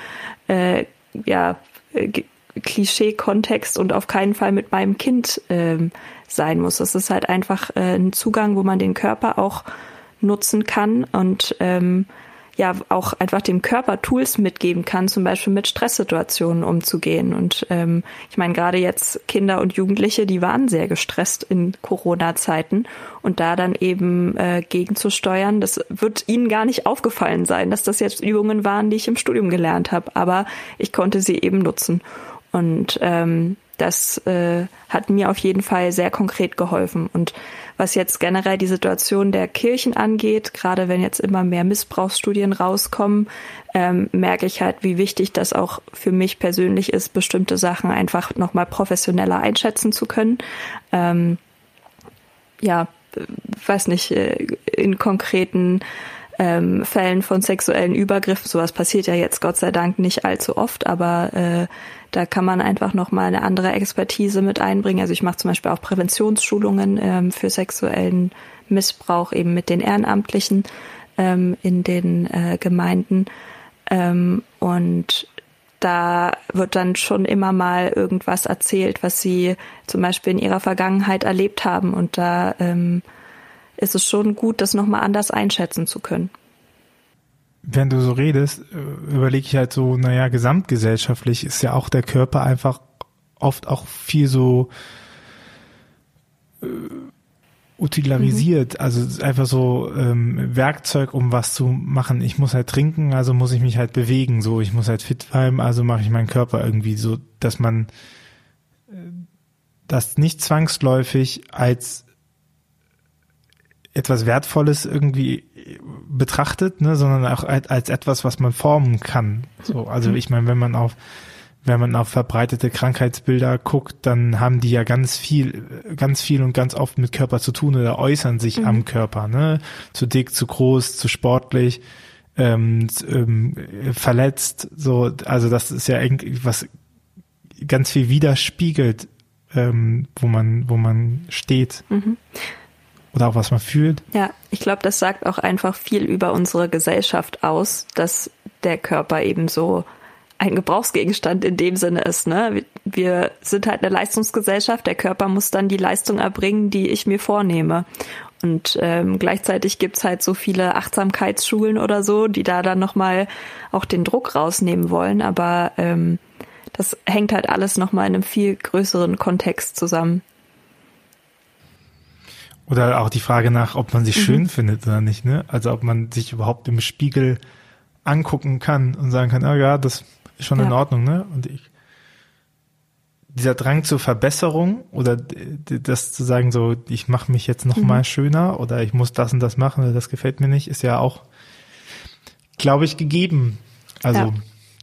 äh, ja, äh, Klischee-Kontext und auf keinen Fall mit meinem Kind ähm, sein muss. Es ist halt einfach äh, ein Zugang, wo man den Körper auch nutzen kann und ähm, ja auch einfach dem Körper Tools mitgeben kann, zum Beispiel mit Stresssituationen umzugehen. Und ähm, ich meine, gerade jetzt Kinder und Jugendliche, die waren sehr gestresst in Corona-Zeiten und da dann eben äh, gegenzusteuern, das wird ihnen gar nicht aufgefallen sein, dass das jetzt Übungen waren, die ich im Studium gelernt habe, aber ich konnte sie eben nutzen. Und ähm, das äh, hat mir auf jeden Fall sehr konkret geholfen. Und was jetzt generell die Situation der Kirchen angeht, gerade wenn jetzt immer mehr Missbrauchsstudien rauskommen, ähm, merke ich halt, wie wichtig das auch für mich persönlich ist, bestimmte Sachen einfach nochmal professioneller einschätzen zu können. Ähm, ja, weiß nicht, äh, in konkreten ähm, Fällen von sexuellen Übergriffen. Sowas passiert ja jetzt Gott sei Dank nicht allzu oft, aber äh, da kann man einfach noch mal eine andere Expertise mit einbringen. Also ich mache zum Beispiel auch Präventionsschulungen ähm, für sexuellen Missbrauch eben mit den Ehrenamtlichen ähm, in den äh, Gemeinden ähm, und da wird dann schon immer mal irgendwas erzählt, was sie zum Beispiel in ihrer Vergangenheit erlebt haben und da ähm, ist es schon gut, das nochmal anders einschätzen zu können. Wenn du so redest, äh, überlege ich halt so, naja, gesamtgesellschaftlich ist ja auch der Körper einfach oft auch viel so äh, utilarisiert, mhm. also einfach so ähm, Werkzeug, um was zu machen. Ich muss halt trinken, also muss ich mich halt bewegen, so ich muss halt fit bleiben, also mache ich meinen Körper irgendwie so, dass man äh, das nicht zwangsläufig als etwas Wertvolles irgendwie betrachtet, ne, sondern auch als etwas, was man formen kann. So, also ich meine, wenn man auf wenn man auf verbreitete Krankheitsbilder guckt, dann haben die ja ganz viel, ganz viel und ganz oft mit Körper zu tun oder äußern sich mhm. am Körper, ne? Zu dick, zu groß, zu sportlich, ähm, ähm, verletzt, so, also das ist ja irgendwie was ganz viel widerspiegelt, ähm, wo man, wo man steht. Mhm oder auch was man fühlt. Ja, ich glaube, das sagt auch einfach viel über unsere Gesellschaft aus, dass der Körper eben so ein Gebrauchsgegenstand in dem Sinne ist. Ne? Wir sind halt eine Leistungsgesellschaft. Der Körper muss dann die Leistung erbringen, die ich mir vornehme. Und ähm, gleichzeitig gibt's halt so viele Achtsamkeitsschulen oder so, die da dann nochmal auch den Druck rausnehmen wollen. Aber ähm, das hängt halt alles nochmal in einem viel größeren Kontext zusammen. Oder auch die Frage nach, ob man sich mhm. schön findet oder nicht, ne? Also ob man sich überhaupt im Spiegel angucken kann und sagen kann, oh ja, das ist schon ja. in Ordnung, ne? Und ich dieser Drang zur Verbesserung oder das zu sagen so, ich mache mich jetzt noch mhm. mal schöner oder ich muss das und das machen oder das gefällt mir nicht, ist ja auch, glaube ich, gegeben. Also ja.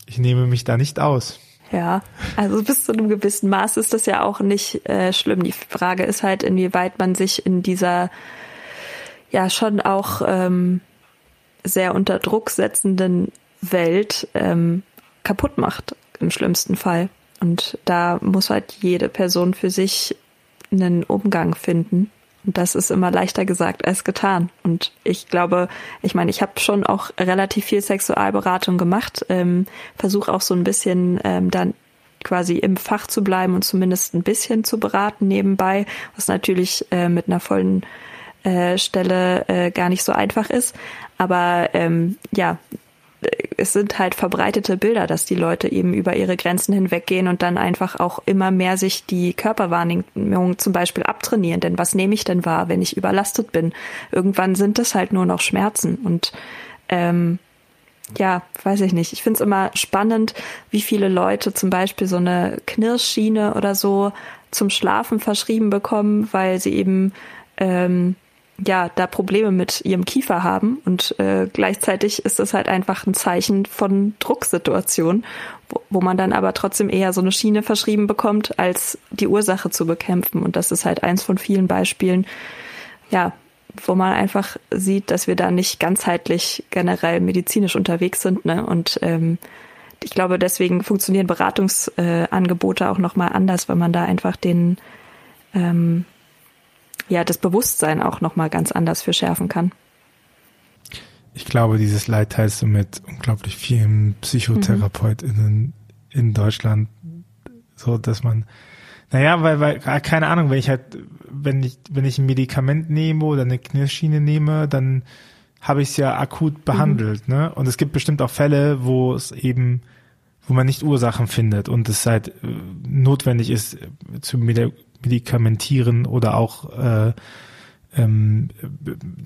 ich nehme mich da nicht aus. Ja, also bis zu einem gewissen Maß ist das ja auch nicht äh, schlimm. Die Frage ist halt, inwieweit man sich in dieser ja schon auch ähm, sehr unter Druck setzenden Welt ähm, kaputt macht, im schlimmsten Fall. Und da muss halt jede Person für sich einen Umgang finden. Und das ist immer leichter gesagt als getan. Und ich glaube, ich meine, ich habe schon auch relativ viel Sexualberatung gemacht, ähm, versuche auch so ein bisschen ähm, dann quasi im Fach zu bleiben und zumindest ein bisschen zu beraten nebenbei, was natürlich äh, mit einer vollen äh, Stelle äh, gar nicht so einfach ist. Aber ähm, ja, es sind halt verbreitete Bilder, dass die Leute eben über ihre Grenzen hinweggehen und dann einfach auch immer mehr sich die Körperwahrnehmung zum Beispiel abtrainieren. Denn was nehme ich denn wahr, wenn ich überlastet bin? Irgendwann sind es halt nur noch Schmerzen und ähm, ja, weiß ich nicht. Ich finde es immer spannend, wie viele Leute zum Beispiel so eine Knirschschiene oder so zum Schlafen verschrieben bekommen, weil sie eben ähm, ja da Probleme mit ihrem Kiefer haben und äh, gleichzeitig ist das halt einfach ein Zeichen von Drucksituation, wo, wo man dann aber trotzdem eher so eine Schiene verschrieben bekommt, als die Ursache zu bekämpfen und das ist halt eins von vielen Beispielen, ja, wo man einfach sieht, dass wir da nicht ganzheitlich generell medizinisch unterwegs sind, ne? Und ähm, ich glaube, deswegen funktionieren Beratungsangebote äh, auch nochmal anders, weil man da einfach den ähm, ja das Bewusstsein auch noch mal ganz anders für schärfen kann. Ich glaube, dieses Leid teilst du mit unglaublich vielen PsychotherapeutInnen mhm. in Deutschland, so dass man, naja, weil, weil, ah, keine Ahnung, wenn ich halt, wenn ich, wenn ich ein Medikament nehme oder eine Knirschschiene nehme, dann habe ich es ja akut behandelt, mhm. ne? Und es gibt bestimmt auch Fälle, wo es eben, wo man nicht Ursachen findet und es halt äh, notwendig ist, zu medikamentieren oder auch äh, ähm,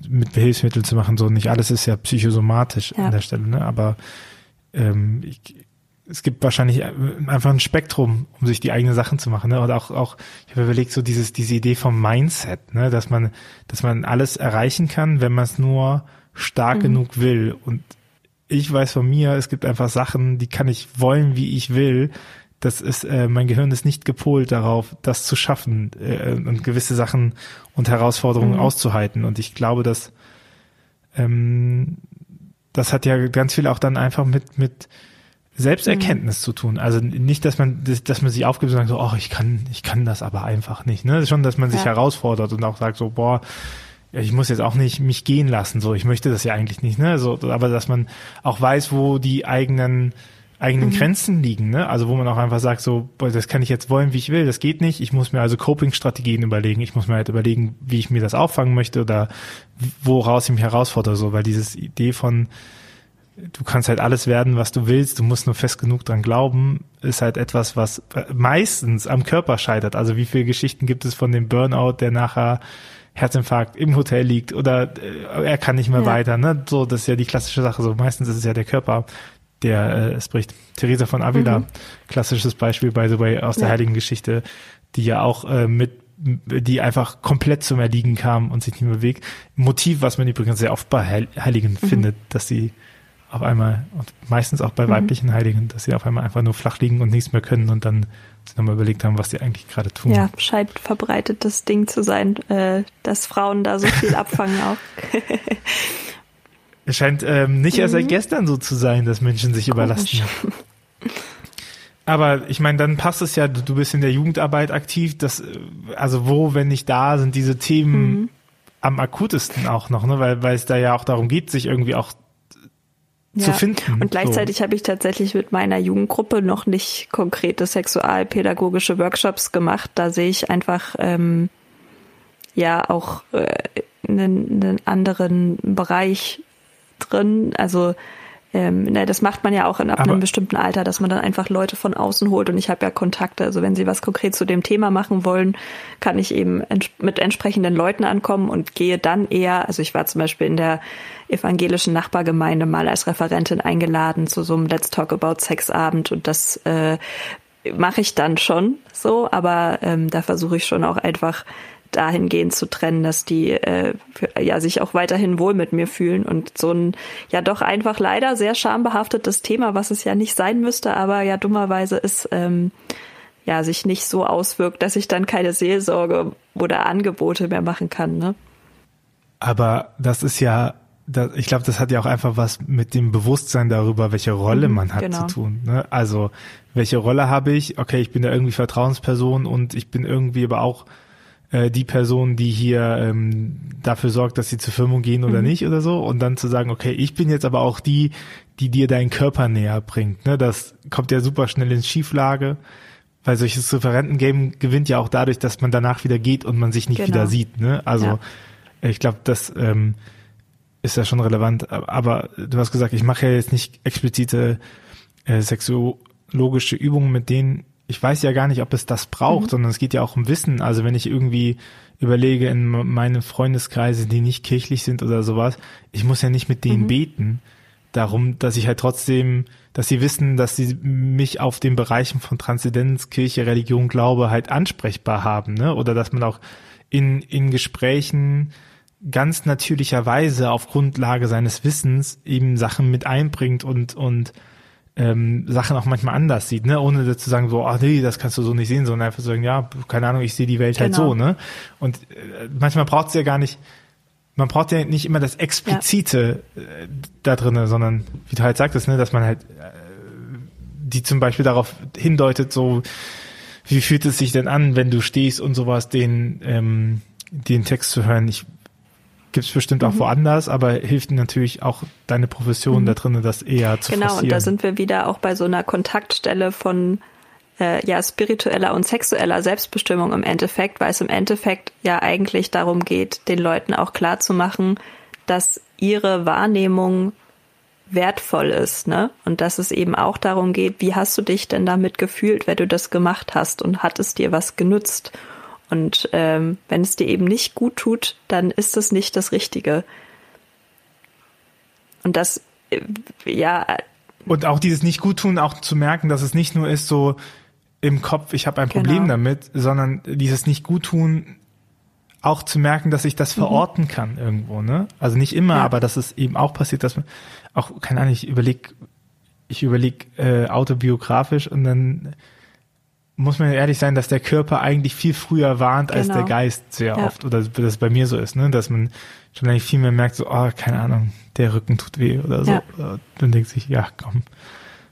mit Hilfsmitteln zu machen. So nicht alles ist ja psychosomatisch ja. an der Stelle, ne? Aber ähm, ich, es gibt wahrscheinlich einfach ein Spektrum, um sich die eigenen Sachen zu machen. Ne? Und auch, auch, ich habe überlegt, so dieses, diese Idee vom Mindset, ne? dass man, dass man alles erreichen kann, wenn man es nur stark mhm. genug will. Und ich weiß von mir, es gibt einfach Sachen, die kann ich wollen, wie ich will das ist, äh, mein Gehirn ist nicht gepolt darauf, das zu schaffen äh, und gewisse Sachen und Herausforderungen mhm. auszuhalten. Und ich glaube, dass ähm, das hat ja ganz viel auch dann einfach mit mit Selbsterkenntnis mhm. zu tun. Also nicht, dass man dass man sich aufgibt und sagt so, oh, ich kann ich kann das aber einfach nicht. Ne, schon, dass man sich ja. herausfordert und auch sagt so, boah, ich muss jetzt auch nicht mich gehen lassen. So, ich möchte das ja eigentlich nicht. Ne, so, aber dass man auch weiß, wo die eigenen eigenen mhm. Grenzen liegen, ne? Also wo man auch einfach sagt, so, boah, das kann ich jetzt wollen, wie ich will, das geht nicht. Ich muss mir also Coping-Strategien überlegen. Ich muss mir halt überlegen, wie ich mir das auffangen möchte oder woraus ich mich herausfordere, so, weil dieses Idee von du kannst halt alles werden, was du willst, du musst nur fest genug dran glauben, ist halt etwas, was meistens am Körper scheitert. Also wie viele Geschichten gibt es von dem Burnout, der nachher Herzinfarkt im Hotel liegt oder äh, er kann nicht mehr ja. weiter, ne? So, das ist ja die klassische Sache. So meistens ist es ja der Körper, der äh, es bricht. Theresa von Avila, mhm. klassisches Beispiel, by the way, aus ja. der Heiligen Geschichte, die ja auch äh, mit die einfach komplett zum Erliegen kam und sich nicht mehr bewegt. Motiv, was man übrigens sehr oft bei Heiligen mhm. findet, dass sie auf einmal, und meistens auch bei mhm. weiblichen Heiligen, dass sie auf einmal einfach nur flach liegen und nichts mehr können und dann sich nochmal überlegt haben, was sie eigentlich gerade tun. Ja, scheint verbreitetes Ding zu sein, äh, dass Frauen da so viel abfangen auch. Es scheint ähm, nicht mhm. erst seit mhm. gestern so zu sein, dass Menschen sich Komisch. überlasten. Aber ich meine, dann passt es ja, du bist in der Jugendarbeit aktiv, das, also wo, wenn nicht da, sind diese Themen mhm. am akutesten auch noch, ne? weil, weil es da ja auch darum geht, sich irgendwie auch ja. zu finden. Und gleichzeitig so. habe ich tatsächlich mit meiner Jugendgruppe noch nicht konkrete sexualpädagogische Workshops gemacht. Da sehe ich einfach ähm, ja auch äh, einen, einen anderen Bereich drin. Also ähm, ne, das macht man ja auch in, ab Aber einem bestimmten Alter, dass man dann einfach Leute von außen holt und ich habe ja Kontakte. Also wenn sie was konkret zu dem Thema machen wollen, kann ich eben ents mit entsprechenden Leuten ankommen und gehe dann eher, also ich war zum Beispiel in der evangelischen Nachbargemeinde mal als Referentin eingeladen zu so einem Let's Talk About Sex Abend und das äh, mache ich dann schon so, aber ähm, da versuche ich schon auch einfach dahingehend zu trennen, dass die äh, ja sich auch weiterhin wohl mit mir fühlen und so ein ja doch einfach leider sehr schambehaftetes Thema, was es ja nicht sein müsste, aber ja dummerweise ist ähm, ja sich nicht so auswirkt, dass ich dann keine Seelsorge oder Angebote mehr machen kann. Ne? Aber das ist ja ich glaube, das hat ja auch einfach was mit dem Bewusstsein darüber, welche Rolle mhm, man hat genau. zu tun. Ne? Also welche Rolle habe ich? Okay, ich bin da irgendwie Vertrauensperson und ich bin irgendwie aber auch äh, die Person, die hier ähm, dafür sorgt, dass sie zur Firmung gehen oder mhm. nicht oder so. Und dann zu sagen, okay, ich bin jetzt aber auch die, die dir deinen Körper näher bringt. Ne? Das kommt ja super schnell in Schieflage, weil solches Referentengame gewinnt ja auch dadurch, dass man danach wieder geht und man sich nicht genau. wieder sieht. Ne? Also ja. ich glaube, das ähm, ist ja schon relevant. Aber du hast gesagt, ich mache ja jetzt nicht explizite äh, sexologische Übungen, mit denen ich weiß ja gar nicht, ob es das braucht, mhm. sondern es geht ja auch um Wissen. Also wenn ich irgendwie überlege in meinen Freundeskreise, die nicht kirchlich sind oder sowas, ich muss ja nicht mit denen mhm. beten. Darum, dass ich halt trotzdem, dass sie wissen, dass sie mich auf den Bereichen von Transzendenz, Kirche, Religion, Glaube halt ansprechbar haben, ne? Oder dass man auch in, in Gesprächen ganz natürlicherweise auf Grundlage seines Wissens eben Sachen mit einbringt und, und ähm, Sachen auch manchmal anders sieht, ne? ohne zu sagen so, ach nee, das kannst du so nicht sehen, sondern einfach sagen, ja, keine Ahnung, ich sehe die Welt halt genau. halt so, ne? Und äh, manchmal braucht es ja gar nicht, man braucht ja nicht immer das Explizite ja. äh, da drinne, sondern wie du halt sagtest, ne, dass man halt äh, die zum Beispiel darauf hindeutet, so wie fühlt es sich denn an, wenn du stehst und sowas, den ähm, den Text zu hören. Ich gibt's bestimmt auch mhm. woanders, aber hilft natürlich auch deine Profession mhm. da drin, das eher zu Genau, forcieren. und da sind wir wieder auch bei so einer Kontaktstelle von äh, ja spiritueller und sexueller Selbstbestimmung im Endeffekt, weil es im Endeffekt ja eigentlich darum geht, den Leuten auch klar zu machen, dass ihre Wahrnehmung wertvoll ist, ne? Und dass es eben auch darum geht, wie hast du dich denn damit gefühlt, wenn du das gemacht hast und hat es dir was genützt? Und ähm, wenn es dir eben nicht gut tut, dann ist es nicht das Richtige. Und das, äh, ja. Und auch dieses nicht gut tun, auch zu merken, dass es nicht nur ist so im Kopf, ich habe ein Problem genau. damit, sondern dieses nicht gut tun, auch zu merken, dass ich das mhm. verorten mhm. kann irgendwo, ne? Also nicht immer, ja. aber dass es eben auch passiert, dass man auch, keine Ahnung, ich überleg, ich überleg äh, autobiografisch und dann muss man ehrlich sein, dass der Körper eigentlich viel früher warnt genau. als der genau. Geist sehr ja. oft. Oder dass es bei mir so ist, ne? Dass man schon eigentlich viel mehr merkt, so, oh, keine Ahnung, der Rücken tut weh oder so. Ja. Dann denkt sich, ja, komm,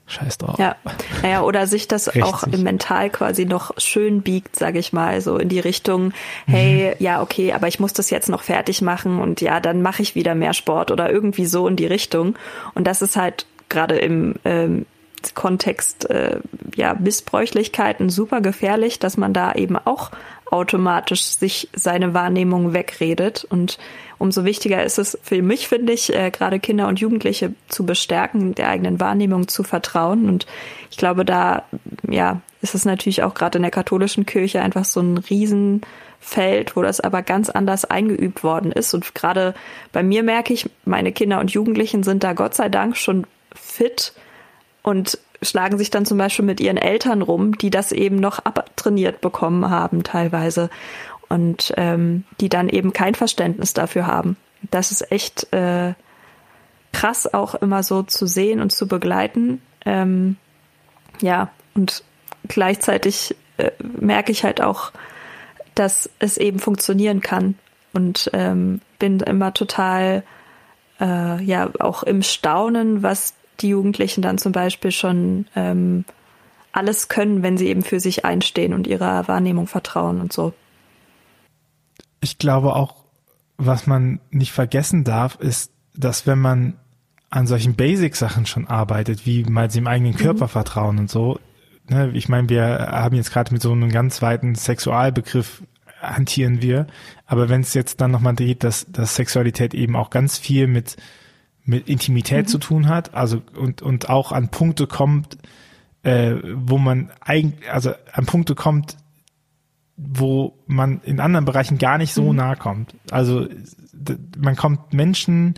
scheiß drauf. Ja, naja, oder sich das Recht auch mental quasi noch schön biegt, sage ich mal, so in die Richtung, hey, mhm. ja, okay, aber ich muss das jetzt noch fertig machen und ja, dann mache ich wieder mehr Sport oder irgendwie so in die Richtung. Und das ist halt gerade im ähm, Kontext äh, ja Missbräuchlichkeiten super gefährlich, dass man da eben auch automatisch sich seine Wahrnehmung wegredet. Und umso wichtiger ist es für mich finde ich äh, gerade Kinder und Jugendliche zu bestärken, der eigenen Wahrnehmung zu vertrauen. Und ich glaube da ja ist es natürlich auch gerade in der katholischen Kirche einfach so ein Riesenfeld, wo das aber ganz anders eingeübt worden ist. Und gerade bei mir merke ich, meine Kinder und Jugendlichen sind da Gott sei Dank schon fit und schlagen sich dann zum Beispiel mit ihren Eltern rum, die das eben noch abtrainiert bekommen haben teilweise und ähm, die dann eben kein Verständnis dafür haben. Das ist echt äh, krass auch immer so zu sehen und zu begleiten. Ähm, ja, und gleichzeitig äh, merke ich halt auch, dass es eben funktionieren kann und ähm, bin immer total äh, ja auch im Staunen, was die Jugendlichen dann zum Beispiel schon ähm, alles können, wenn sie eben für sich einstehen und ihrer Wahrnehmung vertrauen und so. Ich glaube auch, was man nicht vergessen darf, ist, dass wenn man an solchen Basic-Sachen schon arbeitet, wie mal dem eigenen mhm. Körper mhm. vertrauen und so, ne, ich meine, wir haben jetzt gerade mit so einem ganz weiten Sexualbegriff hantieren wir, aber wenn es jetzt dann nochmal geht, dass, dass Sexualität eben auch ganz viel mit mit Intimität mhm. zu tun hat, also und und auch an Punkte kommt, äh, wo man eigentlich, also an Punkte kommt, wo man in anderen Bereichen gar nicht so mhm. nahe kommt. Also man kommt Menschen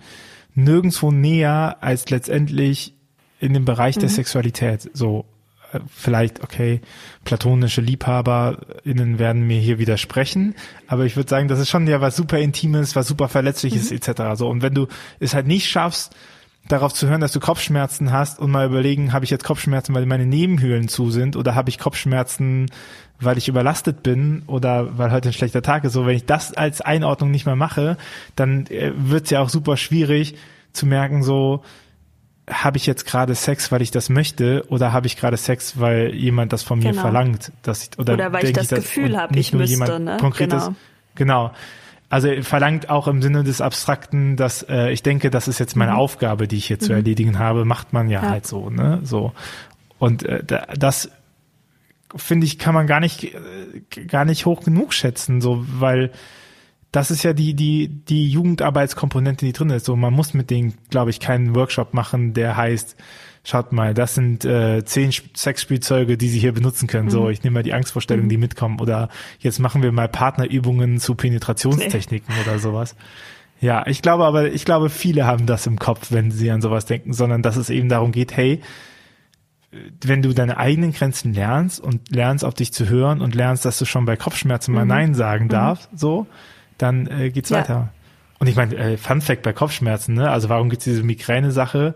nirgendwo näher als letztendlich in dem Bereich mhm. der Sexualität. So vielleicht, okay, platonische LiebhaberInnen werden mir hier widersprechen, aber ich würde sagen, das ist schon ja was super Intimes, was super Verletzliches mhm. etc. So, und wenn du es halt nicht schaffst, darauf zu hören, dass du Kopfschmerzen hast und mal überlegen, habe ich jetzt Kopfschmerzen, weil meine Nebenhöhlen zu sind oder habe ich Kopfschmerzen, weil ich überlastet bin oder weil heute ein schlechter Tag ist. So, wenn ich das als Einordnung nicht mehr mache, dann äh, wird es ja auch super schwierig zu merken, so, habe ich jetzt gerade Sex, weil ich das möchte, oder habe ich gerade Sex, weil jemand das von mir genau. verlangt, dass ich oder, oder weil ich das, ich das Gefühl habe, ich müsste, ne? Konkretes, genau. genau. Also verlangt auch im Sinne des Abstrakten, dass äh, ich denke, das ist jetzt meine mhm. Aufgabe, die ich hier mhm. zu erledigen habe, macht man ja, ja, halt so, ne? So. Und äh, das finde ich, kann man gar nicht, äh, gar nicht hoch genug schätzen, so, weil das ist ja die, die, die Jugendarbeitskomponente, die drin ist. So, man muss mit denen, glaube ich, keinen Workshop machen, der heißt, schaut mal, das sind äh, zehn Sexspielzeuge, die Sie hier benutzen können. Mhm. So, ich nehme mal die Angstvorstellungen, mhm. die mitkommen. Oder jetzt machen wir mal Partnerübungen zu Penetrationstechniken nee. oder sowas. Ja, ich glaube aber, ich glaube, viele haben das im Kopf, wenn sie an sowas denken, sondern dass es eben darum geht, hey, wenn du deine eigenen Grenzen lernst und lernst auf dich zu hören und lernst, dass du schon bei Kopfschmerzen mal mhm. Nein sagen mhm. darfst, so, dann äh, geht's ja. weiter. Und ich meine, äh, Fun Fact bei Kopfschmerzen, ne? Also warum gibt's diese Migräne-Sache?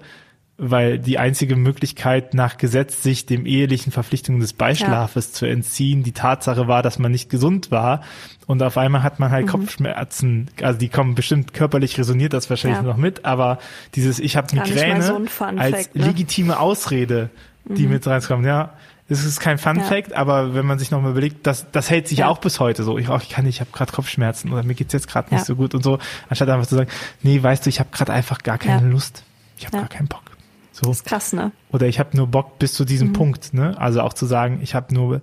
Weil die einzige Möglichkeit nach Gesetz, sich dem ehelichen Verpflichtungen des Beischlafes ja. zu entziehen, die Tatsache war, dass man nicht gesund war. Und auf einmal hat man halt mhm. Kopfschmerzen. Also die kommen bestimmt körperlich resoniert das wahrscheinlich ja. noch mit, aber dieses Ich habe Migräne so als ne? legitime Ausrede, die mhm. mit reinkommt, ja es ist kein Fun Fact, ja. aber wenn man sich nochmal überlegt, das, das hält sich ja. auch bis heute so. Ich, oh, ich kann nicht, ich habe gerade Kopfschmerzen oder mir geht's jetzt gerade nicht ja. so gut und so, anstatt einfach zu sagen, nee, weißt du, ich habe gerade einfach gar keine Lust. Ich habe gar keinen Bock. So. Das ist krass, ne? Oder ich habe nur Bock bis zu diesem mhm. Punkt, ne? Also auch zu sagen, ich habe nur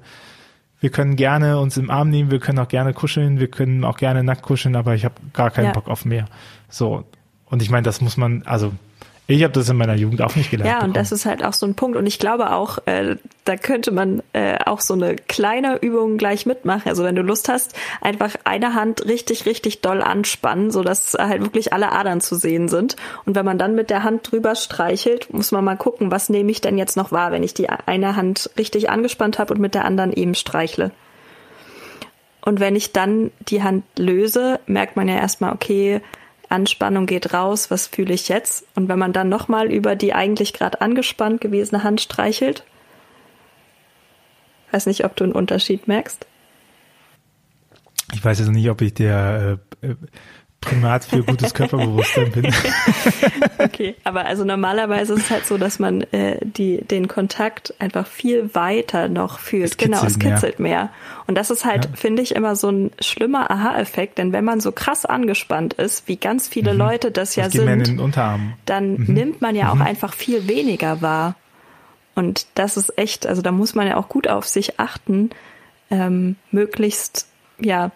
wir können gerne uns im Arm nehmen, wir können auch gerne kuscheln, wir können auch gerne nackt kuscheln, aber ich habe gar keinen Bock auf mehr. So. Und ich meine, das muss man, also ich habe das in meiner Jugend auch nicht gelernt. Ja, und bekommen. das ist halt auch so ein Punkt. Und ich glaube auch, äh, da könnte man äh, auch so eine kleine Übung gleich mitmachen. Also wenn du Lust hast, einfach eine Hand richtig, richtig doll anspannen, so dass halt wirklich alle Adern zu sehen sind. Und wenn man dann mit der Hand drüber streichelt, muss man mal gucken, was nehme ich denn jetzt noch wahr, wenn ich die eine Hand richtig angespannt habe und mit der anderen eben streichle. Und wenn ich dann die Hand löse, merkt man ja erstmal, okay, Anspannung geht raus, was fühle ich jetzt? Und wenn man dann nochmal über die eigentlich gerade angespannt gewesene Hand streichelt, weiß nicht, ob du einen Unterschied merkst. Ich weiß jetzt nicht, ob ich der äh, äh Primat für gutes Körperbewusstsein bin. okay, aber also normalerweise ist es halt so, dass man äh, die, den Kontakt einfach viel weiter noch fühlt. Es genau, es kitzelt mehr. mehr. Und das ist halt, ja. finde ich, immer so ein schlimmer Aha-Effekt, denn wenn man so krass angespannt ist, wie ganz viele mhm. Leute das ja das sind, dann mhm. nimmt man ja mhm. auch einfach viel weniger wahr. Und das ist echt, also da muss man ja auch gut auf sich achten, ähm, möglichst ja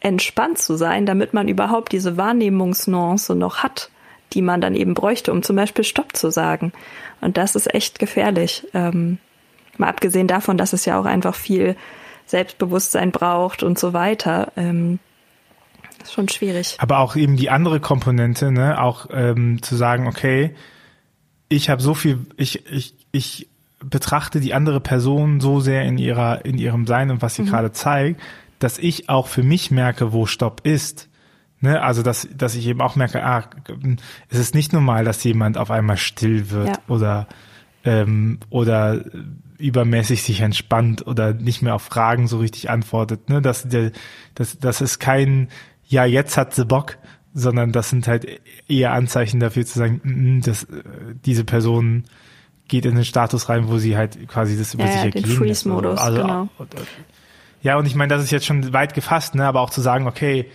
entspannt zu sein, damit man überhaupt diese Wahrnehmungsnuance noch hat, die man dann eben bräuchte, um zum Beispiel Stopp zu sagen. Und das ist echt gefährlich. Ähm, mal abgesehen davon, dass es ja auch einfach viel Selbstbewusstsein braucht und so weiter. Ähm, ist schon schwierig. Aber auch eben die andere Komponente, ne, auch ähm, zu sagen, okay, ich habe so viel, ich, ich, ich betrachte die andere Person so sehr in ihrer, in ihrem Sein und was sie mhm. gerade zeigt, dass ich auch für mich merke, wo Stopp ist. Ne? Also, dass, dass ich eben auch merke, ah, es ist nicht normal, dass jemand auf einmal still wird ja. oder, ähm, oder übermäßig sich entspannt oder nicht mehr auf Fragen so richtig antwortet. Ne? Das, das, das ist kein, ja, jetzt hat sie Bock, sondern das sind halt eher Anzeichen dafür zu sagen, mm, mm, dass diese Person geht in den Status rein, wo sie halt quasi das über ja, sich ja, ergehen den Freeze-Modus, also, genau. Ja, und ich meine, das ist jetzt schon weit gefasst, ne? aber auch zu sagen, okay,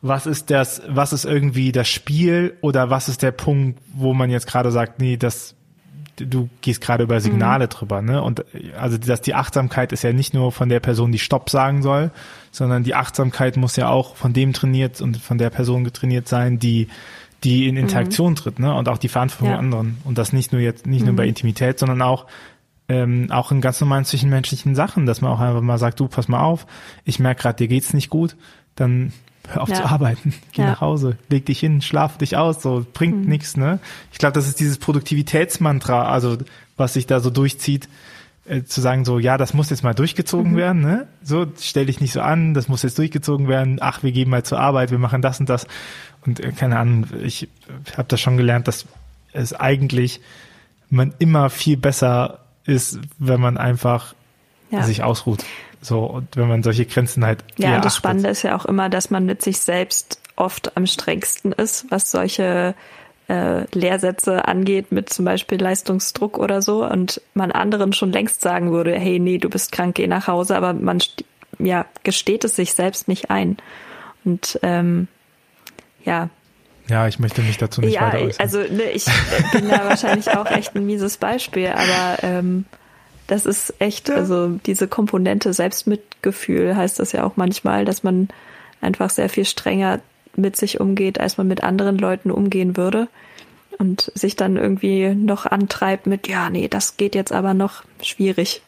was ist das, was ist irgendwie das Spiel oder was ist der Punkt, wo man jetzt gerade sagt, nee, das, du gehst gerade über Signale mhm. drüber, ne? Und also dass die Achtsamkeit ist ja nicht nur von der Person, die Stopp sagen soll, sondern die Achtsamkeit muss ja auch von dem trainiert und von der Person getrainiert sein, die die in Interaktion mhm. tritt, ne? Und auch die Verantwortung ja. anderen. Und das nicht nur jetzt, nicht mhm. nur bei mhm. Intimität, sondern auch ähm, auch in ganz normalen zwischenmenschlichen Sachen, dass man auch einfach mal sagt, du, pass mal auf, ich merke gerade, dir geht's nicht gut, dann hör auf ja. zu arbeiten, geh ja. nach Hause, leg dich hin, schlaf dich aus, so bringt mhm. nichts, ne? Ich glaube, das ist dieses Produktivitätsmantra, also was sich da so durchzieht, äh, zu sagen so, ja, das muss jetzt mal durchgezogen mhm. werden, ne? So, stell dich nicht so an, das muss jetzt durchgezogen werden. Ach, wir gehen mal zur Arbeit, wir machen das und das. Und äh, keine Ahnung, ich habe das schon gelernt, dass es eigentlich man immer viel besser ist, wenn man einfach ja. sich ausruht. So, und wenn man solche Grenzen halt. Ja, und das Spannende ist ja auch immer, dass man mit sich selbst oft am strengsten ist, was solche äh, Lehrsätze angeht, mit zum Beispiel Leistungsdruck oder so, und man anderen schon längst sagen würde, hey, nee, du bist krank, geh nach Hause, aber man ja, gesteht es sich selbst nicht ein. Und ähm, ja, ja, ich möchte mich dazu nicht ja, weiter äußern. Also ne, ich bin da wahrscheinlich auch echt ein mieses Beispiel, aber ähm, das ist echt, also diese Komponente Selbstmitgefühl heißt das ja auch manchmal, dass man einfach sehr viel strenger mit sich umgeht, als man mit anderen Leuten umgehen würde und sich dann irgendwie noch antreibt mit, ja, nee, das geht jetzt aber noch schwierig.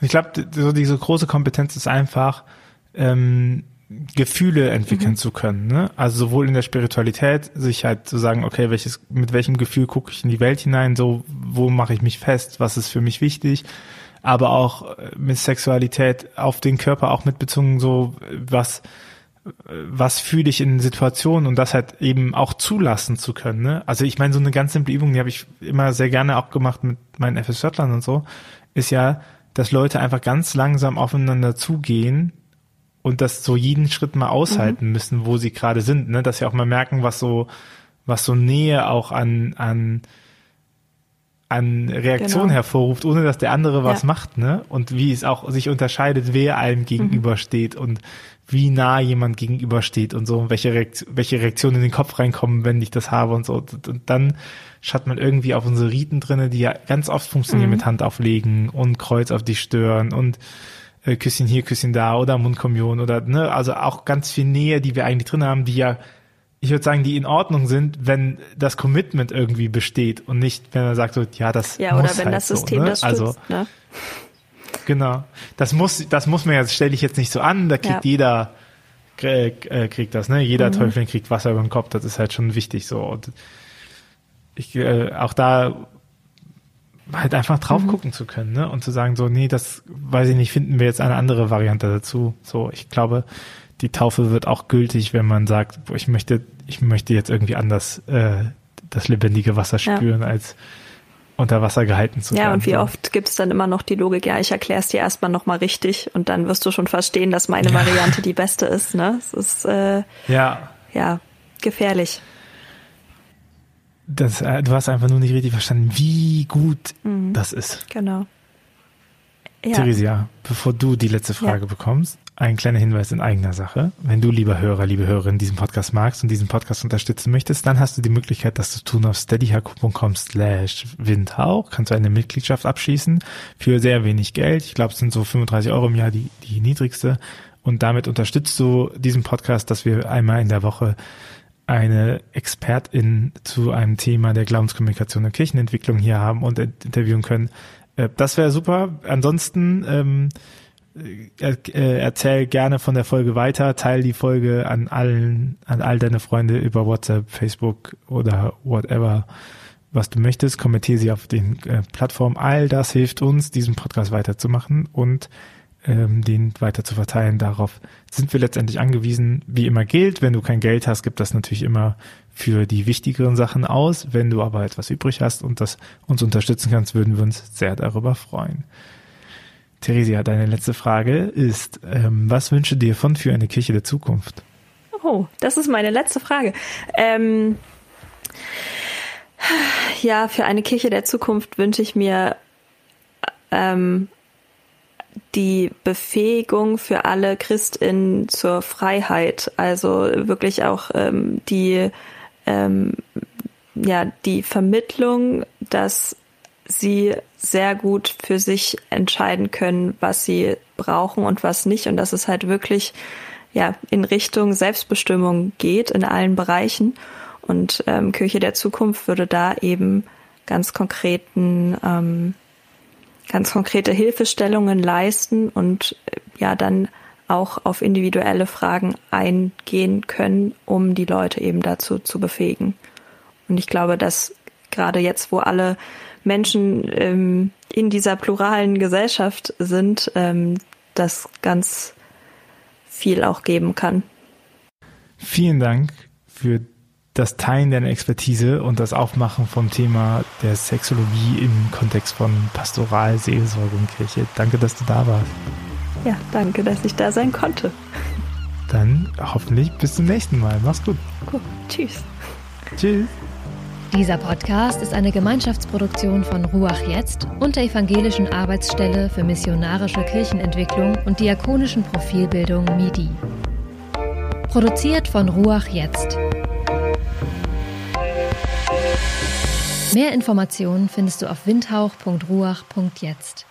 Und ich glaube, so diese große Kompetenz ist einfach, ähm, Gefühle entwickeln mhm. zu können. Ne? Also sowohl in der Spiritualität, sich halt zu sagen, okay, welches, mit welchem Gefühl gucke ich in die Welt hinein, so, wo mache ich mich fest, was ist für mich wichtig, aber auch äh, mit Sexualität auf den Körper auch mitbezogen, so, was, was fühle ich in Situationen und das halt eben auch zulassen zu können. Ne? Also ich meine, so eine ganz simple Übung, die habe ich immer sehr gerne auch gemacht mit meinen FSJlern und so, ist ja, dass Leute einfach ganz langsam aufeinander zugehen und das so jeden Schritt mal aushalten mhm. müssen, wo sie gerade sind, ne? dass sie auch mal merken, was so, was so Nähe auch an, an, an Reaktion genau. hervorruft, ohne dass der andere was ja. macht, ne? Und wie es auch sich unterscheidet, wer einem mhm. gegenübersteht mhm. und wie nah jemand gegenübersteht und so, und welche, Reaktion, welche Reaktionen in den Kopf reinkommen, wenn ich das habe und so. Und, und dann schaut man irgendwie auf unsere Riten drinne, die ja ganz oft funktionieren mhm. mit Hand auflegen und Kreuz auf dich stören und äh, Küsschen hier, Küsschen da oder Mundkommunion oder ne, also auch ganz viel Nähe, die wir eigentlich drin haben, die ja, ich würde sagen, die in Ordnung sind, wenn das Commitment irgendwie besteht und nicht, wenn man sagt so, ja, das ja oder wenn halt das System so, ne? das stützt, also, ne? Genau, das muss, das muss man ja, stelle ich jetzt nicht so an, da kriegt ja. jeder äh, kriegt das, ne? Jeder mhm. Teufel kriegt Wasser über den Kopf, das ist halt schon wichtig so. Und ich, äh, auch da halt einfach drauf mhm. gucken zu können, ne? Und zu sagen, so, nee, das weiß ich nicht, finden wir jetzt eine andere Variante dazu. So, ich glaube, die Taufe wird auch gültig, wenn man sagt, ich möchte, ich möchte jetzt irgendwie anders äh, das lebendige Wasser spüren, ja. als unter Wasser gehalten zu werden. Ja, und wie oft gibt es dann immer noch die Logik, ja, ich erkläre es dir erstmal nochmal richtig und dann wirst du schon verstehen, dass meine. Variante die beste ist. Ne? Es ist äh, ja. ja gefährlich das, äh, du hast einfach nur nicht richtig verstanden, wie gut mhm. das ist. Genau. Ja. Theresia, bevor du die letzte Frage ja. bekommst, ein kleiner Hinweis in eigener Sache. Wenn du, lieber Hörer, liebe Hörerin, diesen Podcast magst und diesen Podcast unterstützen möchtest, dann hast du die Möglichkeit, das zu tun auf steadyhq.com slash windhauch. Kannst du eine Mitgliedschaft abschließen für sehr wenig Geld. Ich glaube, es sind so 35 Euro im Jahr die, die niedrigste. Und damit unterstützt du diesen Podcast, dass wir einmal in der Woche eine Expertin zu einem Thema der Glaubenskommunikation und Kirchenentwicklung hier haben und interviewen können. Äh, das wäre super. Ansonsten ähm, er, äh, erzähl gerne von der Folge weiter, teil die Folge an allen, an all deine Freunde über WhatsApp, Facebook oder whatever, was du möchtest. Kommentiere sie auf den äh, Plattformen. All das hilft uns, diesen Podcast weiterzumachen und ähm, den weiter zu verteilen. Darauf sind wir letztendlich angewiesen. Wie immer gilt, wenn du kein Geld hast, gibt das natürlich immer für die wichtigeren Sachen aus. Wenn du aber etwas übrig hast und das uns unterstützen kannst, würden wir uns sehr darüber freuen. Theresia, deine letzte Frage ist, ähm, was wünsche dir von für eine Kirche der Zukunft? Oh, das ist meine letzte Frage. Ähm, ja, für eine Kirche der Zukunft wünsche ich mir ähm, die Befähigung für alle Christinnen zur Freiheit, also wirklich auch ähm, die ähm, ja die Vermittlung, dass sie sehr gut für sich entscheiden können, was sie brauchen und was nicht und dass es halt wirklich ja in Richtung Selbstbestimmung geht in allen Bereichen. Und ähm, Kirche der Zukunft würde da eben ganz konkreten, ähm, ganz konkrete Hilfestellungen leisten und äh, ja dann auch auf individuelle Fragen eingehen können, um die Leute eben dazu zu befähigen. Und ich glaube, dass gerade jetzt, wo alle Menschen ähm, in dieser pluralen Gesellschaft sind, ähm, das ganz viel auch geben kann. Vielen Dank für das Teilen deiner Expertise und das Aufmachen vom Thema der Sexologie im Kontext von Pastoral, Seelsorge und Kirche. Danke, dass du da warst. Ja, danke, dass ich da sein konnte. Dann hoffentlich bis zum nächsten Mal. Mach's gut. Cool. Tschüss. Tschüss. Dieser Podcast ist eine Gemeinschaftsproduktion von Ruach Jetzt und der Evangelischen Arbeitsstelle für missionarische Kirchenentwicklung und diakonischen Profilbildung MIDI. Produziert von Ruach Jetzt. Mehr Informationen findest du auf windhauch.ruach.jetzt.